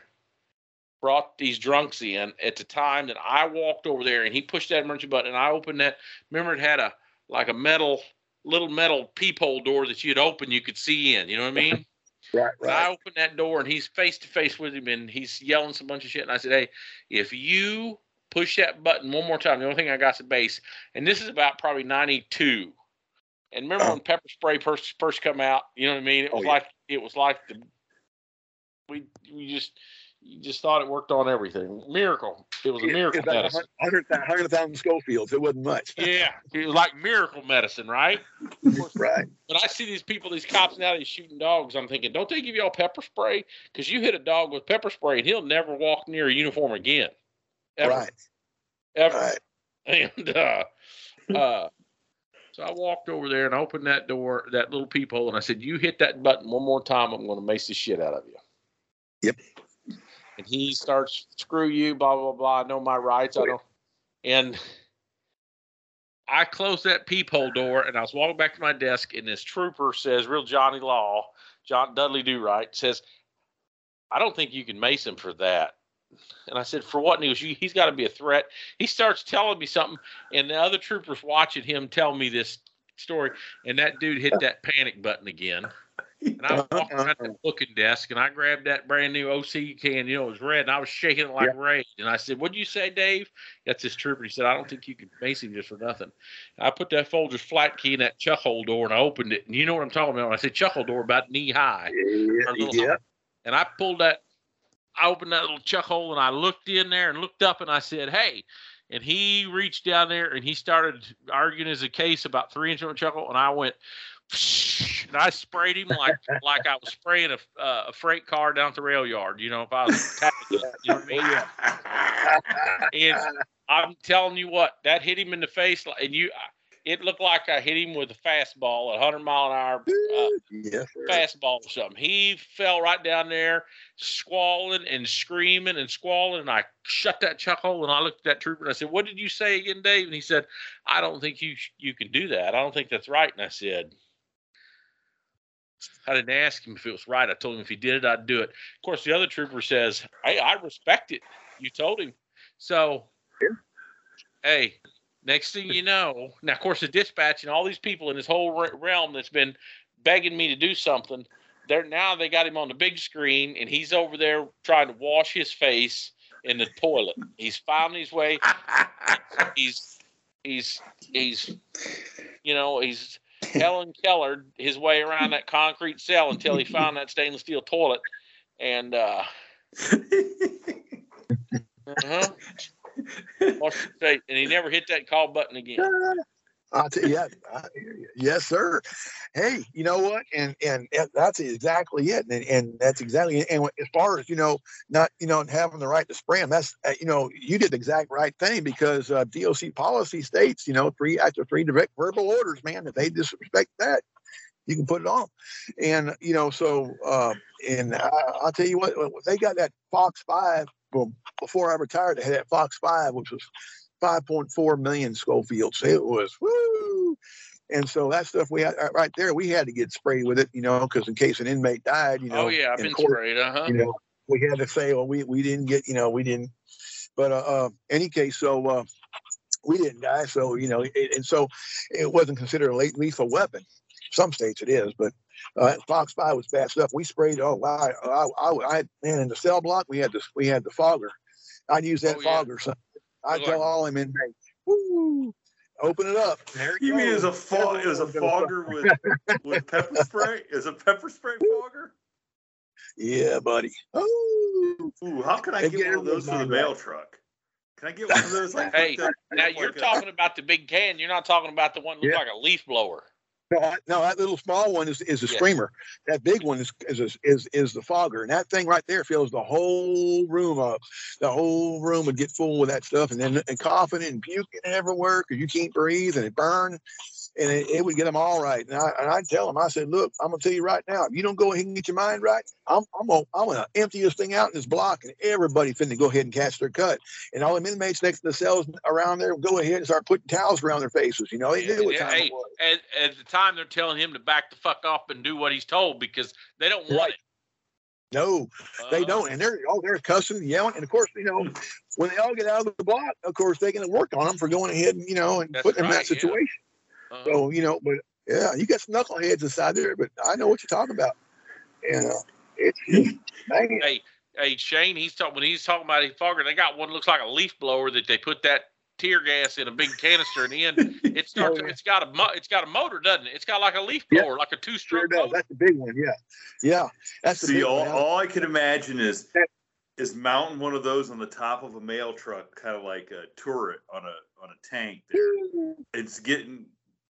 brought these drunks in at the time that I walked over there and he pushed that emergency button and I opened that. Remember, it had a like a metal, little metal peephole door that you'd open, you could see in. You know what I mean? Right. And I opened that door and he's face to face with him and he's yelling some bunch of shit. And I said, Hey, if you push that button one more time, the only thing I got's a base. And this is about probably 92. And remember Oh. when pepper spray first first come out? You know what I mean? It Oh, was yeah. like it was like the we we just you just thought it worked on everything. Miracle. It was a miracle medicine. hun- hundred thou- hundred thousand Scovilles. It wasn't much. Yeah, it was like miracle medicine, right? Right. When I see these people, these cops nowadays shooting dogs, I'm thinking, don't they give y'all pepper spray? Because you hit a dog with pepper spray and he'll never walk near a uniform again. Ever. Right. Ever. Right. And uh, uh, so I walked over there and I opened that door, that little peephole, and I said, You hit that button one more time, I'm going to mace the shit out of you. Yep. And he starts, Screw you, blah, blah, blah. I know my rights. I don't. And I closed that peephole door and I was walking back to my desk, and this trooper says, Real Johnny Law, John Dudley Do Right, says, I don't think you can mace him for that. And I said, For what? Goes, He's got to be a threat. He starts telling me something, and the other troopers watching him tell me this story, and that dude hit that panic button again. And I uh-huh. walked around the booking desk and I grabbed that brand new OC can, you know, it was red, and I was shaking it like yeah. rage. And I said, What'd you say, Dave? That's this trooper. He said, I don't think you can face him just for nothing. And I put that Folgers flat key in that chuck hole door and I opened it. And you know what I'm talking about. When I said chuck hole door about knee high. Yeah. yeah. And I pulled that, I opened that little chuck hole and I looked in there and looked up and I said, Hey, and he reached down there and he started arguing as a case about three inch on chuckle, and I went, and I sprayed him like like I was spraying a, uh, a freight car down the rail yard. You know, if I was you know what I mean? and I'm telling you what, that hit him in the face, and you it looked like I hit him with a fastball, a hundred mile an hour uh, yes, fastball or something. He fell right down there, squalling and screaming and squalling. And I shut that chuck hole and I looked at that trooper and I said, "What did you say again, Dave?" And he said, "I don't think you you can do that. I don't think that's right." And I said. I didn't ask him if it was right. I told him if he did it, I'd do it. Of course, the other trooper says, "Hey, I respect it. You told him." So, yeah. hey, Next thing you know, now of course the dispatch and all these people in this whole realm that's been begging me to do something, they're now they got him on the big screen and he's over there trying to wash his face in the toilet. He's found his way. He's he's he's you know he's Helen Keller his way around that concrete cell until he found that stainless steel toilet, and uh, uh-huh and he never hit that call button again. I tell you, yeah, yes, sir. Hey, you know what? And and that's exactly it. And, and that's exactly. It. And as far as you know, not you know having the right to spray them, that's uh, you know you did the exact right thing because uh, DOC policy states you know three after three direct verbal orders, man. If they disrespect that, you can put it on. And you know, so uh, and I, will tell you what, they got that Fox Five well, before I retired, they had that Fox 5, which was 5.4 million Scovilles. It was woo. And so that stuff we had uh, right there, we had to get sprayed with it, you know, because in case an inmate died, you know. Oh yeah, I've been court, sprayed, uh huh. You know, we had to say, well, we we didn't get, you know, we didn't. But uh, uh any case, so uh, we didn't die, so you know, it, and so it wasn't considered a late lethal weapon. Some states it is, but uh, Fox Five was bad stuff. We sprayed. Oh, I, I, I, I, man, in the cell block we had this. We had the fogger. I'd use that oh, fogger. So I'd tell all them inmates, "Woo, open it up." There you, you mean as a fog? It was a fogger with with pepper spray? Is a pepper spray fogger? Yeah, buddy. Ooh, Ooh how can I get one of those for the mail truck? Can I get one of those? Like hey, now you're talking about the big can. You're not talking about the one that looks yeah. like a leaf blower. No, no, that little small one is, is a streamer. That big one is, is is is the fogger, and that thing right there fills the whole room up. The whole room would get full with that stuff, and then and coughing and puking everywhere because you can't breathe and it burns and it, it, would get them all right. And I and I tell them, I said, look, I'm gonna tell you right now, if you don't go ahead and get your mind right, I'm I'm gonna I'm gonna empty this thing out in this block, and everybody finna go ahead and catch their cut. And all the inmates next to the cells around there go ahead and start putting towels around their faces. You know, they knew what time hey, it was. At, at the time, they're telling him to back the fuck off and do what he's told because they don't want right. it. No, they uh-huh. don't, and they're all they're cussing and yelling, and of course you know when they all get out of the block, of course they can work on them for going ahead and you know and putting right, them in that situation. Yeah. Uh-huh. So you know, but yeah, you got some knuckleheads inside there, but I know what you're talking about. And uh, it's just, hey, hey, Shane, he's talking when he's talking about a fogger. They got one that looks like a leaf blower that they put that tear gas in a big canister, and then it starts. oh, yeah. It's got a mo- it's got a motor, doesn't it? It's got like a leaf blower, yeah. like a two stroke. Sure That's the big one. Yeah, yeah. That's the see. all, all I can imagine is is mounting one of those on the top of a mail truck, kind of like a turret on a on a tank. There, it's getting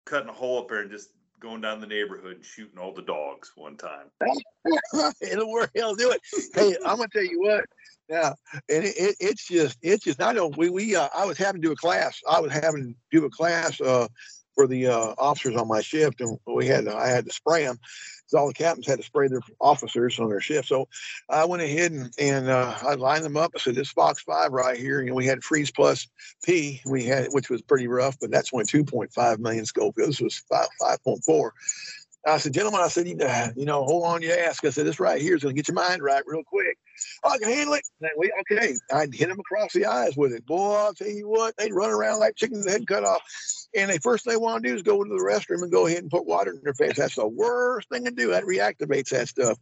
cutting a hole up there and just going down the neighborhood and shooting all the dogs one time. It'll work. He'll do it. Hey, I'm gonna tell you what. Now, and it, it, it's just it's just I know we we uh, I was having to do a class. I was having to do a class uh, for the uh, officers on my shift, and we had I had to spray them because all the captains had to spray their officers on their shift. So I went ahead and, and uh, I lined them up. I said, this Fox 5 right here, know, we had Freeze Plus P, we had, which was pretty rough, but that's only 2.5 million Scoville. This was 5, 5.4. I said, gentlemen, I said, you know, hold on your ass. I said, this right here is going to get your mind right real quick. I can handle it. And we, okay, I'd hit them across the eyes with it. Boy, I'll tell you what, they'd run around like chickens head cut off. And the first thing they want to do is go into the restroom and go ahead and put water in their face. That's the worst thing to do. That reactivates that stuff.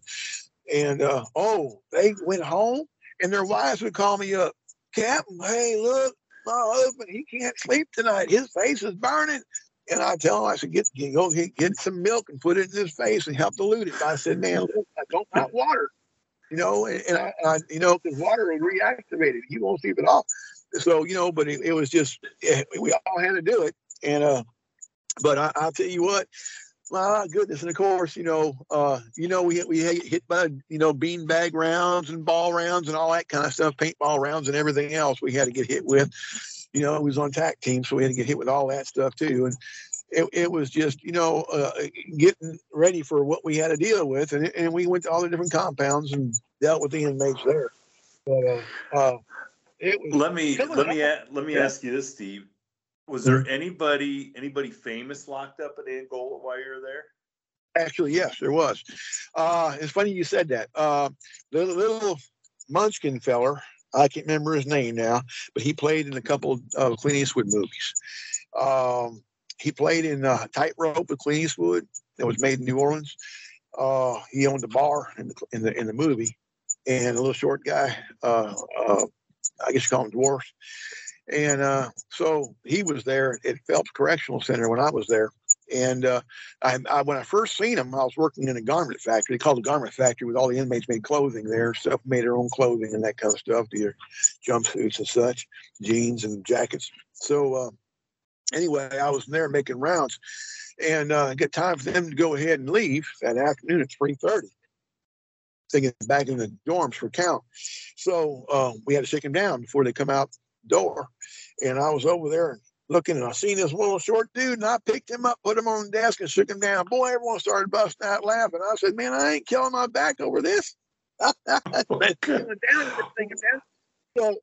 And uh, oh, they went home and their wives would call me up, Captain, hey, look, my husband, he can't sleep tonight. His face is burning. And I tell him, I said, get, get go get, get some milk and put it in his face and help dilute it. I said, man, look, I don't have water, you know, and, and I, I, you know, because water will reactivate it. You won't sleep at all. So, you know, but it, it was just, it, we all had to do it. And, uh, but I, I'll tell you what, my goodness, and of course, you know, uh, you know, we we hit by you know bean bag rounds and ball rounds and all that kind of stuff, paintball rounds and everything else. We had to get hit with. You know, it was on TAC team, so we had to get hit with all that stuff too. And it, it was just you know uh, getting ready for what we had to deal with, and and we went to all the different compounds and dealt with the inmates there. But uh, uh, it was, let me let me let me yeah. ask you this, Steve. Was there anybody anybody famous locked up at Angola while you were there? Actually, yes, there was. Uh, it's funny you said that. Uh, the little Munchkin feller, I can't remember his name now, but he played in a couple of Clint Eastwood movies. Um, he played in uh, Tightrope with Clint Eastwood that was made in New Orleans. Uh, he owned a bar in the in the in the movie, and a little short guy. Uh, uh, I guess you call him dwarf. And uh, so he was there at Phelps Correctional Center when I was there. And uh, I, I, when I first seen him, I was working in a garment factory. Called a garment factory with all the inmates made clothing there, stuff made their own clothing and that kind of stuff, their jumpsuits and such, jeans and jackets. So uh, anyway, I was there making rounds, and uh, get time for them to go ahead and leave that afternoon at three thirty. Thinking back in the dorms for count, so uh, we had to shake them down before they come out the door. And I was over there looking and I seen this little short dude and I picked him up, put him on the desk and shook him down. Boy, everyone started busting out laughing. I said, man, I ain't killing my back over this. so,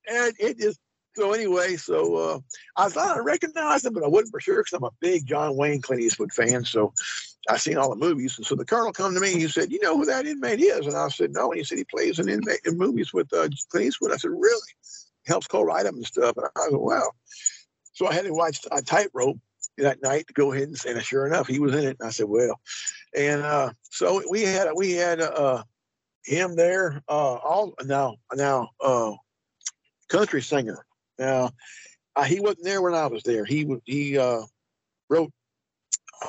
and it just, so anyway, so uh, I thought I recognized him, but I wasn't for sure because I'm a big John Wayne Clint Eastwood fan. So I seen all the movies. And so the colonel come to me, he said, you know who that inmate is? And I said, no. And he said, he plays in inmate in movies with uh, Clint Eastwood. I said, really? helps co-write them and stuff. And I go, wow. So I had to watch a tightrope that night to go ahead and say, and sure enough, he was in it. And I said, well, and uh, so we had we had uh, him there. Uh, all now now uh, country singer. Now uh, he wasn't there when I was there. He he uh, wrote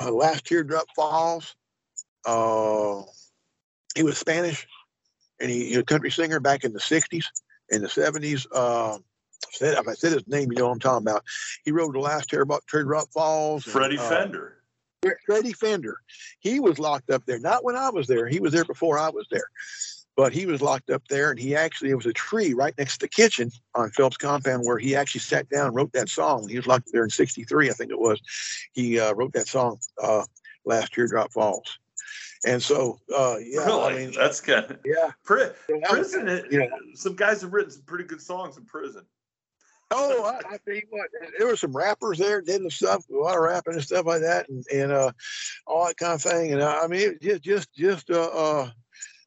uh, "Last Teardrop Falls." Uh, he was Spanish, and he, he was a country singer back in the '60s in the 70s. Uh, said, if I said his name, you know what I'm talking about. He wrote The Last Teardrop Falls. Freddy and, uh, Fender. Freddy Fender. He was locked up there. Not when I was there. He was there before I was there. But he was locked up there, and he actually, it was a tree right next to the kitchen on Phelps compound where he actually sat down and wrote that song. He was locked there in 63, I think it was. He uh, wrote that song, uh, Last Teardrop Falls. And so, uh, yeah, really? I mean, that's good. Yeah, Pri- prison. Was, you some guys have written some pretty good songs in prison. Oh, I, I tell you what, there were some rappers there did the stuff, a lot of rapping and stuff like that, and and uh, all that kind of thing. And uh, I mean, just just just uh, uh,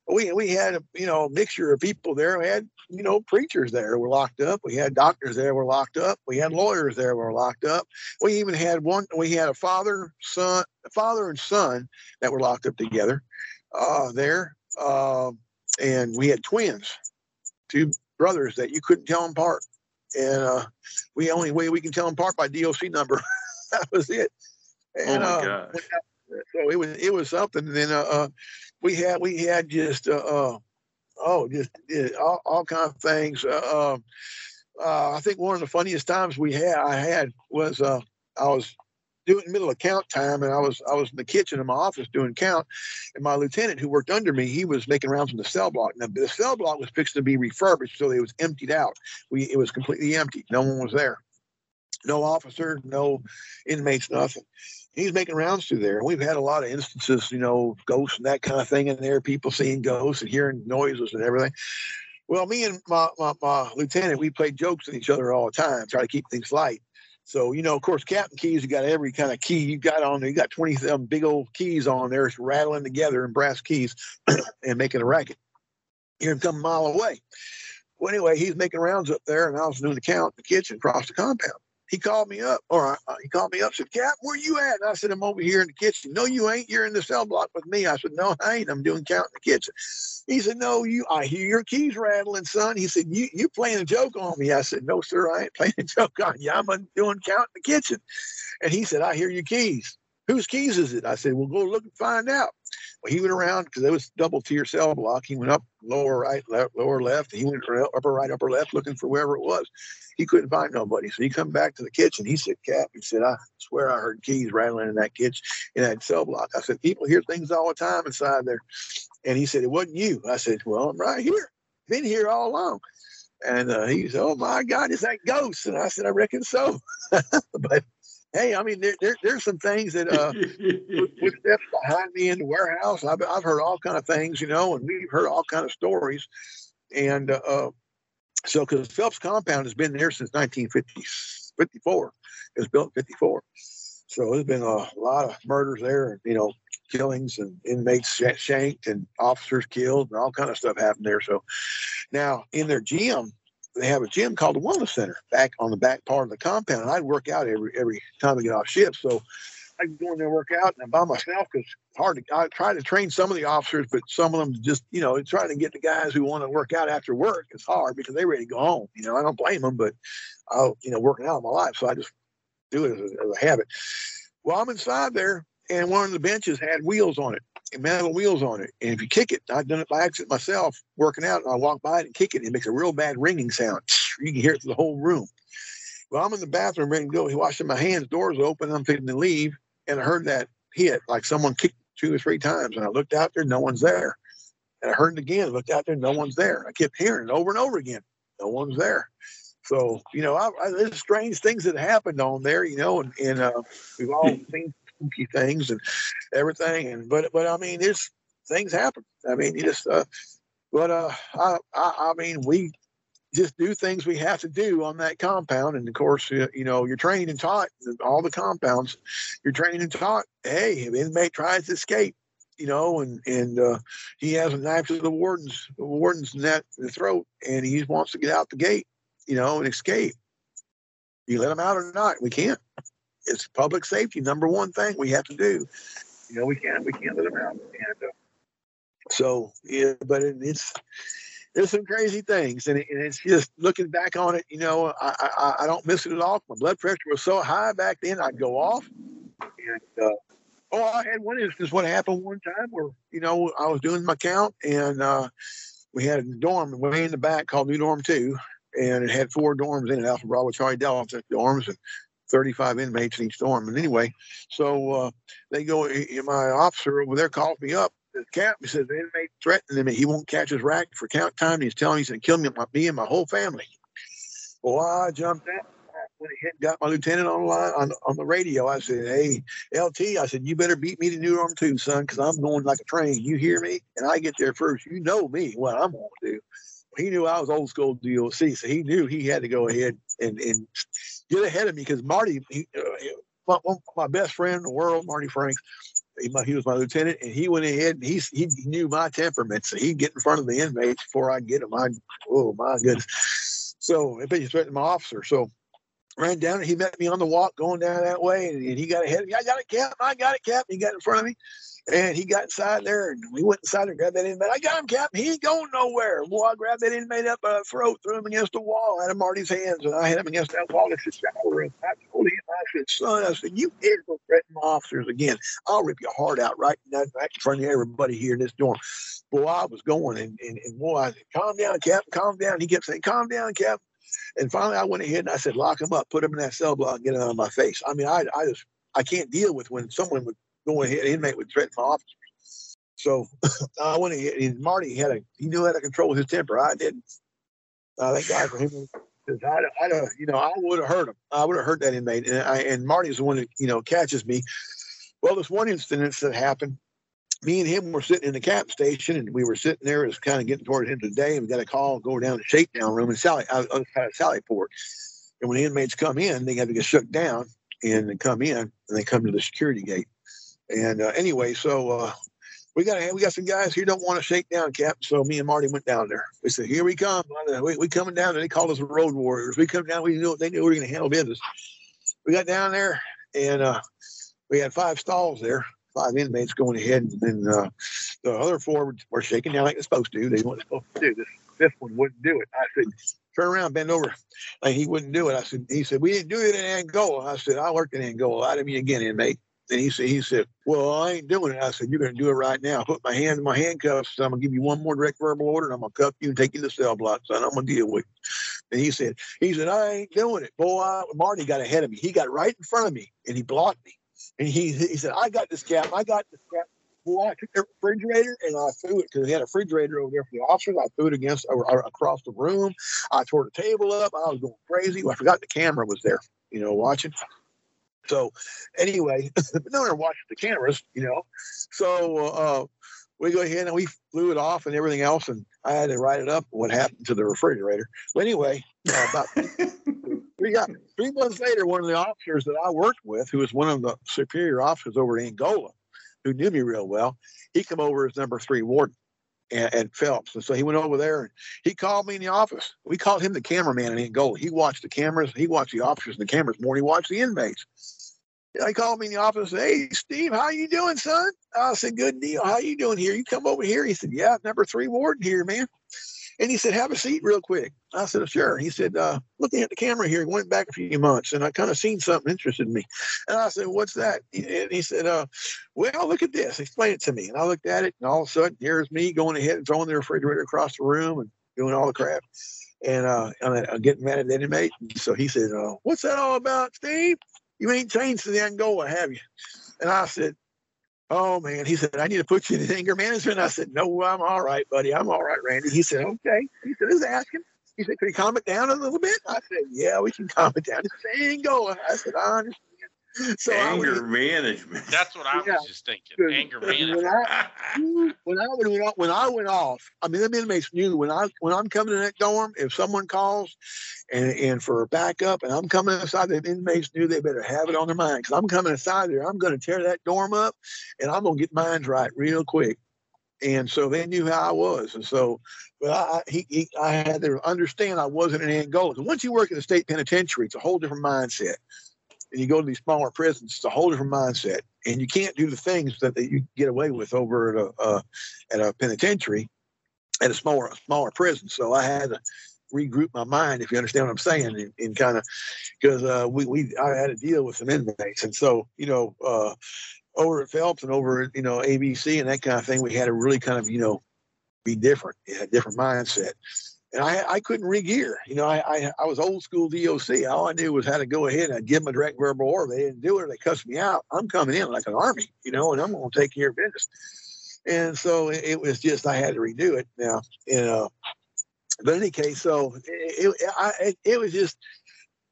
we we had a you know mixture of people there. We had you know preachers there were locked up. We had doctors there were locked up. We had lawyers there were locked up. We even had one. We had a father son, father and son that were locked up together uh, there, uh, and we had twins, two brothers that you couldn't tell them apart. And uh, we only way we can tell them apart by DOC number. that was it. And, oh my uh, gosh. So it was it was something. And then uh, uh we had we had just uh, uh oh just all, all kinds of things. Uh, um, uh, I think one of the funniest times we had I had was uh, I was doing middle of count time and I was I was in the kitchen in my office doing count and my lieutenant who worked under me he was making rounds in the cell block. Now the cell block was fixed to be refurbished so it was emptied out. We it was completely empty. No one was there. No officer no inmates nothing he's making rounds through there. We've had a lot of instances, you know, ghosts and that kind of thing in there, people seeing ghosts and hearing noises and everything. Well, me and my, my, my lieutenant, we played jokes with each other all the time, try to keep things light. So, you know, of course, Captain Keys, you got every kind of key you got on there. You got 20 some big old keys on there, it's rattling together in brass keys and making a racket. Hear him come a mile away. Well, anyway, he's making rounds up there, and I was doing the count in the kitchen across the compound. He called me up, or uh, he called me up, said, Cap, where you at? And I said, I'm over here in the kitchen. No, you ain't. You're in the cell block with me. I said, No, I ain't. I'm doing count in the kitchen. He said, No, you. I hear your keys rattling, son. He said, You you playing a joke on me? I said, No, sir, I ain't playing a joke on you. I'm doing count in the kitchen. And he said, I hear your keys. Whose keys is it? I said, Well, go look and find out. He went around because it was double tier cell block. He went up lower right, left, lower left. he went upper right, upper left, looking for wherever it was. He couldn't find nobody. So he come back to the kitchen. He said, Cap, he said, I swear I heard keys rattling in that kitchen, in that cell block. I said, people hear things all the time inside there. And he said, it wasn't you. I said, well, I'm right here. Been here all along. And uh, he said, oh my God, is that ghost? And I said, I reckon so. but hey, I mean, there, there, there's some things that uh, with steps behind me in the warehouse. I've, I've heard all kind of things, you know, and we've heard all kind of stories. And uh, so, because Phelps Compound has been there since 1954, it was built in 54. So there's been a lot of murders there, you know, killings and inmates shanked and officers killed and all kind of stuff happened there. So now in their gym, they have a gym called the Wellness Center back on the back part of the compound. And I'd work out every every time I get off shift. So I'd go in there and work out and I'm by myself because hard to I try to train some of the officers, but some of them just, you know, trying to get the guys who want to work out after work is hard because they're ready to go home. You know, I don't blame them, but I'll, you know, working out my life. So I just do it as a, as a habit. Well, I'm inside there and one of the benches had wheels on it metal wheels on it. And if you kick it, I've done it by accident myself, working out, and I walk by it and kick it, and it makes a real bad ringing sound. You can hear it through the whole room. Well, I'm in the bathroom ready to go. Washing my hands, doors open, I'm fitting to leave, and I heard that hit, like someone kicked two or three times. And I looked out there, no one's there. And I heard it again, looked out there, no one's there. I kept hearing it over and over again, no one's there. So, you know, I, I, there's strange things that happened on there, you know, and, and uh, we've all seen spooky things and everything. And but but I mean, there's things happen. I mean, you just uh, but uh, I, I I mean, we just do things we have to do on that compound. And of course, you, know, you're trained and taught all the compounds. You're trained and taught. Hey, if inmate tries to escape, you know, and and uh, he has a knife to the warden's the warden's net the throat, and he wants to get out the gate, you know, and escape. You let him out or not? We can't it's public safety number one thing we have to do. You know, we can't we can't let them out. And, uh, so yeah, but it, it's there's some crazy things, and, it, and, it's just looking back on it. You know, I, I, I don't miss it at all. My blood pressure was so high back then, I'd go off. And uh, oh, I had one instance. What happened one time where you know I was doing my count, and uh, we had a dorm way in the back called New Dorm Two, and it had four dorms in it, Alpha Bravo Charlie Delta dorms, and 35 inmates in each dorm. And anyway, so uh, they go, my officer over there calls me up. The captain says the inmate threatening him. He won't catch his rack for count time. He's telling me he's going to kill me, me and my whole family. Well, I jumped out. When he got my lieutenant on the line on, on the radio, I said, "Hey, LT," I said, "You better beat me to New Dorm Two, son, because I'm going like a train. You hear me? And I get there first. You know me, what I'm going to do." He knew I was old school DOC, so he knew he had to go ahead and, and get ahead of me because Marty, he, uh, my, my best friend in the world, Marty Franks, he, he, was my lieutenant, and he went ahead and he, he knew my temperament, so he'd get in front of the inmates before I get him. I, oh my goodness! So if he threatened my officer, so ran down and he met me on the walk going down that way, and, and he got ahead of me. I got it, Cap. I got it, Cap. He got in front of me. And he got inside there and we went inside and grabbed that inmate. I got him, Captain. He ain't going nowhere. Well, I grabbed that inmate up by the throat, threw him against the wall, I had him Marty's hands, and I had him against that wall. It's the shower room. I told him, I said, son, I said, you ever threaten my officers again, I'll rip your heart out right now back in front of everybody here in this dorm. Boy, I was going and, and, and boy, I said, calm down, Captain, calm down. He kept saying, calm down, Captain. And finally, I went ahead and I said, lock him up, put him in that cell block, get it out of my face. I mean, I, I just, I can't deal with when someone would go ahead, inmate would threaten my officer. So I went and Marty had a he knew how to control his temper. I didn't. Uh, thank God for him. I, I, you know, I would have hurt him. I would have hurt that inmate. And I, and Marty's the one that you know catches me. Well, this one incident that happened. Me and him were sitting in the cap station, and we were sitting there. It was kind of getting toward the end of the day, and we got a call go down the shakedown room in Sally, uh, other side of Sallyport. And when the inmates come in, they have to get shook down and they come in, and they come to the security gate. And uh, anyway, so uh, we got we got some guys here don't want to shake down, Cap. So me and Marty went down there. We said, here we come. We, we coming down. And they called us the Road Warriors. We come down. We knew they knew we were going to handle business. We got down there, and uh, we had five stalls there, five inmates going ahead, and then uh, the other four were, shaking down like they're supposed to. They weren't supposed to do this. Fifth one wouldn't do it. I said, turn around, bend over. Like he wouldn't do it. I said, he said, we didn't do it in Angola. I said, I worked in Angola. I didn't mean again, inmate. And he said, he said, well, I ain't doing it. I said, you're going to do it right now. I Put my hand in my handcuffs. I'm going to give you one more direct verbal order and I'm going to cuff you and take you to the cell block, son. I'm going to deal with you. And he said, he said, I ain't doing it. Boy, I, Marty got ahead of me. He got right in front of me and he blocked me. And he, he said, I got this cap. I got this cap. Boy, I took the refrigerator and I threw it because we had a refrigerator over there for the officers. I threw it against or, or across the room. I tore the table up. I was going crazy. I forgot the camera was there, you know, watching. So anyway, no one watched the cameras, you know. So uh, we go ahead and we flew it off and everything else, and I had to write it up what happened to the refrigerator. But anyway, uh, about we got three months later, one of the officers that I worked with, who was one of the superior officers over in Angola, who knew me real well, he came over as number three warden and, and Phelps. And so he went over there and he called me in the office. We called him the cameraman in Angola. He watched the cameras. He watched the officers and the cameras more. than He watched the inmates. He called me in the office. And said, hey, Steve, how you doing, son? I said, good deal. How you doing here? You come over here? He said, yeah, number three warden here, man. And he said, have a seat real quick. I said, sure. He said, uh, looking at the camera here, he went back a few months and I kind of seen something interested me. And I said, what's that? And he said, uh, well, look at this. Explain it to me. And I looked at it and all of a sudden here's me going ahead and throwing the refrigerator across the room and doing all the crap. And uh, I'm getting mad at the inmate. So he said, uh, what's that all about, Steve? You ain't changed the Angola, have you? And I said, Oh man, he said, I need to put you in anger management. I said, No, I'm all right, buddy. I'm all right, Randy. He said, Okay. He said, Who's asking? He said, Can you calm it down a little bit? I said, Yeah, we can calm it down. It's Angola. I said, I understand. So anger management. That's what I was yeah, just thinking. Anger management. When I, when I when I when I went off, I mean, the inmates knew when I when I'm coming in that dorm, if someone calls, and and for backup, and I'm coming inside, the inmates knew they better have it on their mind because I'm coming inside there. I'm going to tear that dorm up, and I'm going to get mines right real quick. And so they knew how I was, and so, but I he, he I had to understand I wasn't in Angola. So once you work in the state penitentiary, it's a whole different mindset and you go to these smaller prisons, it's a whole different mindset, and you can't do the things that, that you get away with over at a uh, at a penitentiary, at a smaller smaller prison. So I had to regroup my mind, if you understand what I'm saying, and, kind of because uh, we we I had to deal with some inmates, and so you know uh, over at Phelps and over at you know AVC and that kind of thing, we had to really kind of you know be different, a different mindset and I, I couldn't regear. You know, I, I, I was old school DOC. All I knew was how to go ahead and I'd give them a direct verbal order. They didn't do it, they cussed me out. I'm coming in like an army, you know, and I'm going to take care of business. And so it, it, was just I had to redo it now. You uh, know, but in any case, so it, it, I, it, it was just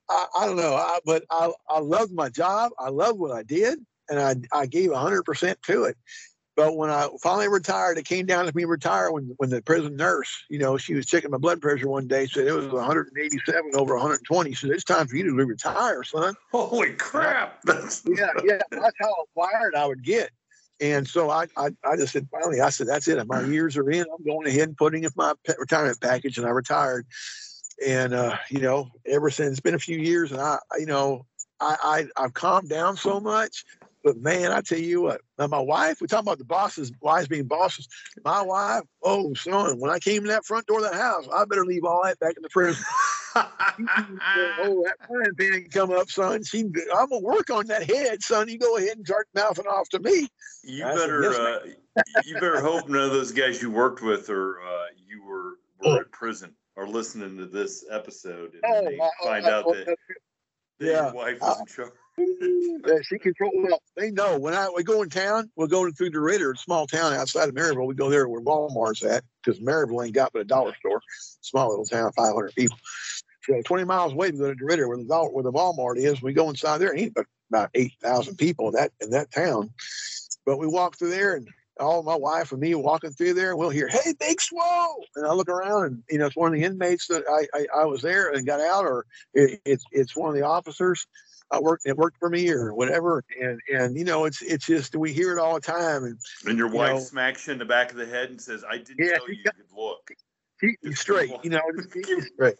I, I don't know, I, but I I loved my job. I loved what I did, and I I gave 100 percent to it. But when I finally retired, it came down to me retire when when the prison nurse, you know, she was checking my blood pressure one day, said it was 187 over 120. She said, It's time for you to retire, son. Holy crap. yeah, yeah. That's how wired I would get. And so I, I, I just said, finally, I said, that's it. My years are in. I'm going ahead and putting in my retirement package, and I retired. And uh, you know, ever since it's been a few years, and I, you know, I, I I've calmed down so much but man, I tell you what, now my wife, we're talking about the bosses, wives being bosses. My wife, oh son, when I came in that front door of the house, I better leave all that back in the prison. oh, that frying pan come up, son. She, I'm gonna work on that head, son. You go ahead and start mouthing off to me. You I better, said, yes, uh, you better hope none of those guys you worked with or uh, you were were oh. in prison are listening to this episode and oh, they find out that, that yeah, your wife is in charge she control. Well, they know when I we go in town, we're going through DeRidder, a small town outside of Merryville. We go there where Walmart's at because Merryville ain't got but a dollar store, small little town, 500 people. So 20 miles away, we go to DeRidder where the where the Walmart is. We go inside there, ain't but about 8,000 people in that in that town. But we walk through there and all my wife and me walking through there, and we'll hear, "Hey, Big Swole!" And I look around, and you know, it's one of the inmates that I I, I was there and got out, or it, it's it's one of the officers I worked it worked for me or whatever. And and you know, it's it's just we hear it all the time. And and your wife know, smacks you in the back of the head and says, "I didn't yeah, tell you could look." Keep you straight, you know. Keep straight.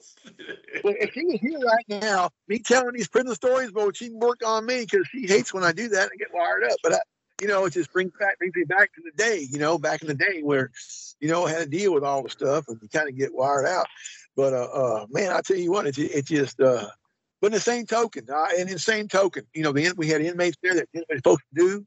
but if she was here right now, me telling these prison stories, well, she'd work on me because she hates when I do that and get wired up. But I, you know, it just brings back brings me back to the day, you know, back in the day where, you know, I had to deal with all the stuff and you kind of get wired out. But uh, uh man, I tell you what, it, it just uh but in the same token, uh, in the same token, you know, the we had inmates there that did what they're supposed to do.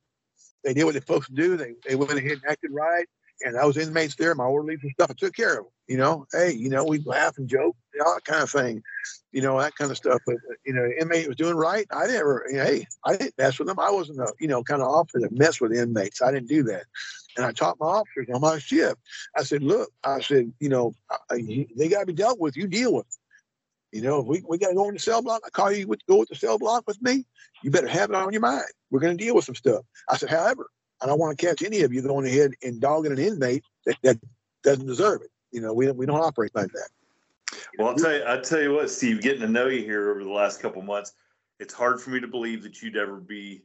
They did what they're supposed to do. They they went ahead and acted right. And those inmates there, my orderlies and stuff, I took care of them. You know, hey, you know, we laugh and joke, all that kind of thing, you know, that kind of stuff. But you know, inmate was doing right. I never, you know, hey, I didn't mess with them. I wasn't a, you know, kind of officer that mess with inmates. I didn't do that. And I taught my officers on my shift. I said, look, I said, you know, they got to be dealt with. You deal with them. You know, if we, we got to go in the cell block, I call you to go with the cell block with me, you better have it on your mind. We're going to deal with some stuff. I said, however, I don't want to catch any of you going ahead and dogging an inmate that, that doesn't deserve it. You know, we, we don't operate like that. Well, I'll tell you, I'll tell you what, Steve, getting to know you here over the last couple months, it's hard for me to believe that you'd ever be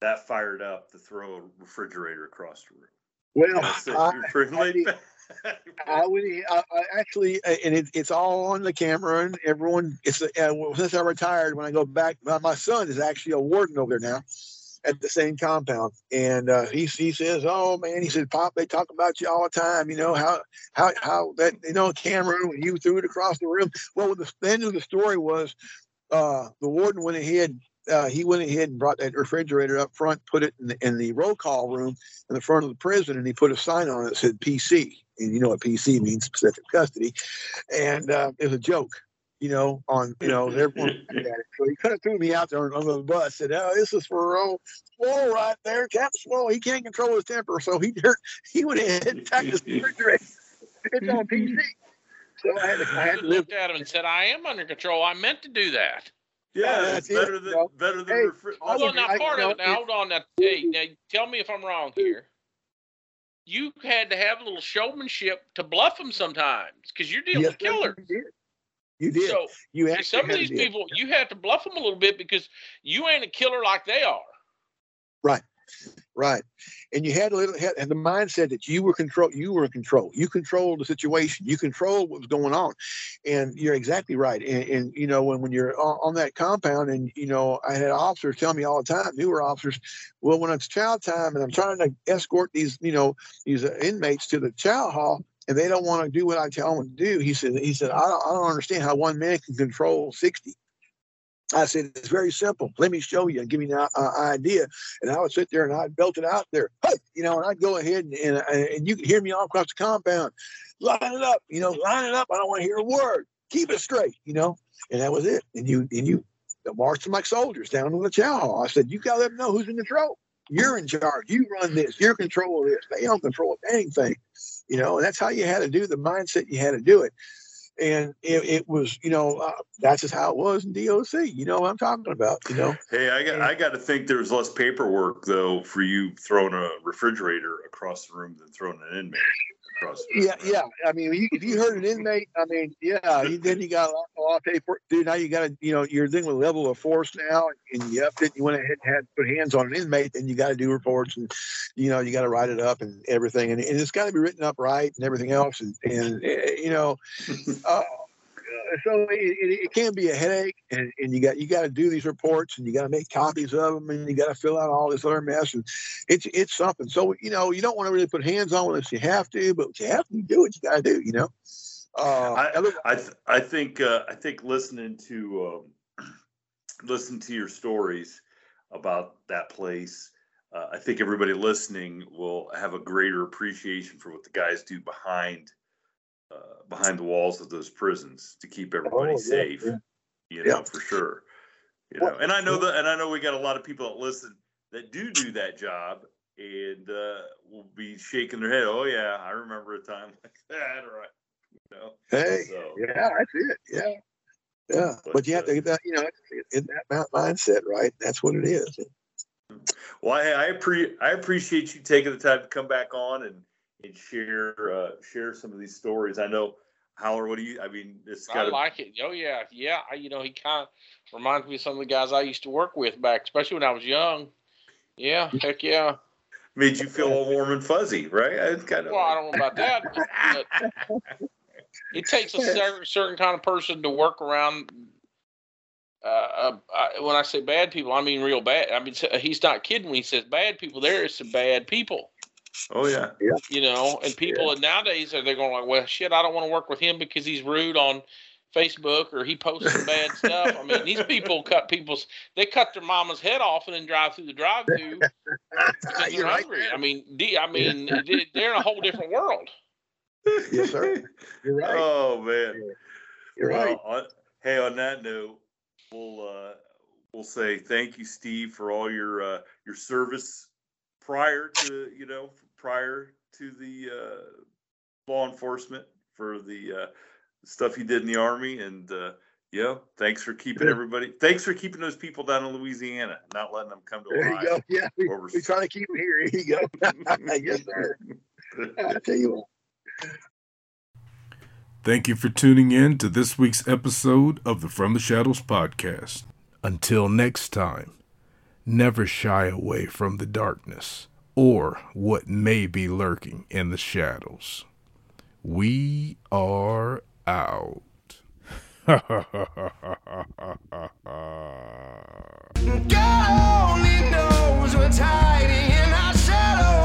that fired up to throw a refrigerator across the room. Well, I, I would I, I actually, and it, it's all on the camera, and everyone. It's uh, since I retired. When I go back, my, my son is actually a warden over there now, at the same compound, and uh, he he says, "Oh man," he said, "Pop, they talk about you all the time. You know how how how that you know camera when you threw it across the room." Well, the, the end of the story was uh, the warden went ahead uh, he went ahead and brought that refrigerator up front, put it in the, in the roll call room in the front of the prison, and he put a sign on it that said PC and you know what PC means, specific custody, and uh, it was a joke, you know, on you know everyone. So he kind of threw me out there on, the bus. Said, "Oh, this is for old Swole right there, Captain Swole. He can't control his temper, so he he went ahead and attacked his refrigerator. It's on PC." So I had to, I had to looked at him and said, "I am under control. I meant to do that." Yeah, that's better than better than. Hey, refri- hold on, now part of it. Now hold on. Now, hey, now tell me if I'm wrong here you had to have a little showmanship to bluff them sometimes because you're dealing yes, with killers. You did. You did. So you had some of these people, you have to bluff them a little bit because you ain't a killer like they are. Right. Right. And you had a little had, the mindset that you were control you were in control. You controlled the situation. You controlled what was going on. And you're exactly right. And, and you know, when, when you're on, on, that compound and you know, I had officers tell me all the time, newer officers, well, when it's chow time and I'm trying to escort these, you know, these uh, inmates to the chow hall, and they don't want to do what I tell them to do. He said, he said, I don't, I don't understand how one man can control 60. I said, it's very simple. Let me show you and give you an uh, idea. And I would sit there and I'd belt it out there, hey, you know, and I'd go ahead and, and, and you could hear me all across the compound. Line it up, you know, line it up. I don't want to hear a word. Keep it straight, you know. And that was it. And you and you marched them like soldiers down to the chow hall. I said, you got to let them know who's in control. You're in charge. You run this. You're control of this. They don't control anything. You know, and that's how you had to do the mindset you had to do it and it, it was you know uh, that's just how it was in DOC. You know what I'm talking about. You know. Hey, I got and, I got to think there was less paperwork though for you throwing a refrigerator across the room than throwing an inmate yeah, yeah. I mean, you, if you heard an inmate, I mean, yeah, you, then you got a lot, of paperwork. Dude, now you got to, you know, you're dealing with level of force now, and you upped it. You went ahead and had to put hands on an inmate, then you got to do reports, and you know, you got to write it up and everything, and, and it's got to be written up right and everything else, and, and eh, you know. Uh, so it, it, it, can be a headache, and, and you got you got to do these reports, and you got to make copies of them, and you got to fill out all this other mess, and it's it's something. So you know you don't want to really put hands on unless you have to, but you have to do what you got to do. You know. Uh, I I, th- I think uh, I think listening to um, listen to your stories about that place. Uh, I think everybody listening will have a greater appreciation for what the guys do behind uh, behind the walls of those prisons to keep everybody oh, safe. Yeah. You know, yeah. for sure. You know, and I know that, and I know we got a lot of people that listen that do do that job, and uh, will be shaking their head. Oh yeah, I remember a time like that, right? You know? Hey, so, yeah, that's it. Yeah, yeah. But, but you have to get that, you know, in that mindset, right? That's what it is. Well, hey, I pre- I appreciate you taking the time to come back on and and share uh, share some of these stories. I know Howler, what do you? I mean, it's got. I like it. Oh yeah, yeah. I, you know, he kind of reminds me of some of the guys I used to work with back, especially when I was young. Yeah, heck yeah. Made you feel all warm and fuzzy, right? It's kind of. Well, I don't know about that. But, it takes a certain, certain kind of person to work around. Uh, uh, when I say bad people, I mean real bad. I mean, he's not kidding when he says bad people. There is some bad people. Oh yeah, yeah. You know, and people yeah. nowadays are they're going like, well, shit, I don't want to work with him because he's rude on Facebook or he posts some bad stuff. I mean, these people cut people's they cut their mama's head off and then drive through the drive-through because they're hungry. Right. I mean, I mean, they're in a whole different world. Yes, sir. You're right. Oh man, you're well, right. On, hey, on that note, we'll uh, we'll say thank you, Steve, for all your uh, your service prior to you know prior to the uh, law enforcement for the uh, stuff you did in the army, and uh, yeah, thanks for keeping everybody. Thanks for keeping those people down in Louisiana, not letting them come to. There you go. Yeah, we, are trying to keep them here. Here you go. yes, sir. I tell you what. Thank you for tuning in to this week's episode of the From the Shadows podcast. Until next time, never shy away from the darkness or what may be lurking in the shadows. We are out. God only knows what's hiding in our shadows.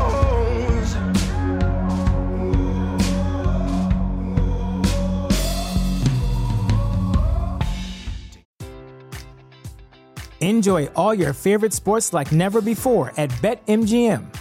Enjoy all your favorite sports like never before at BetMGM.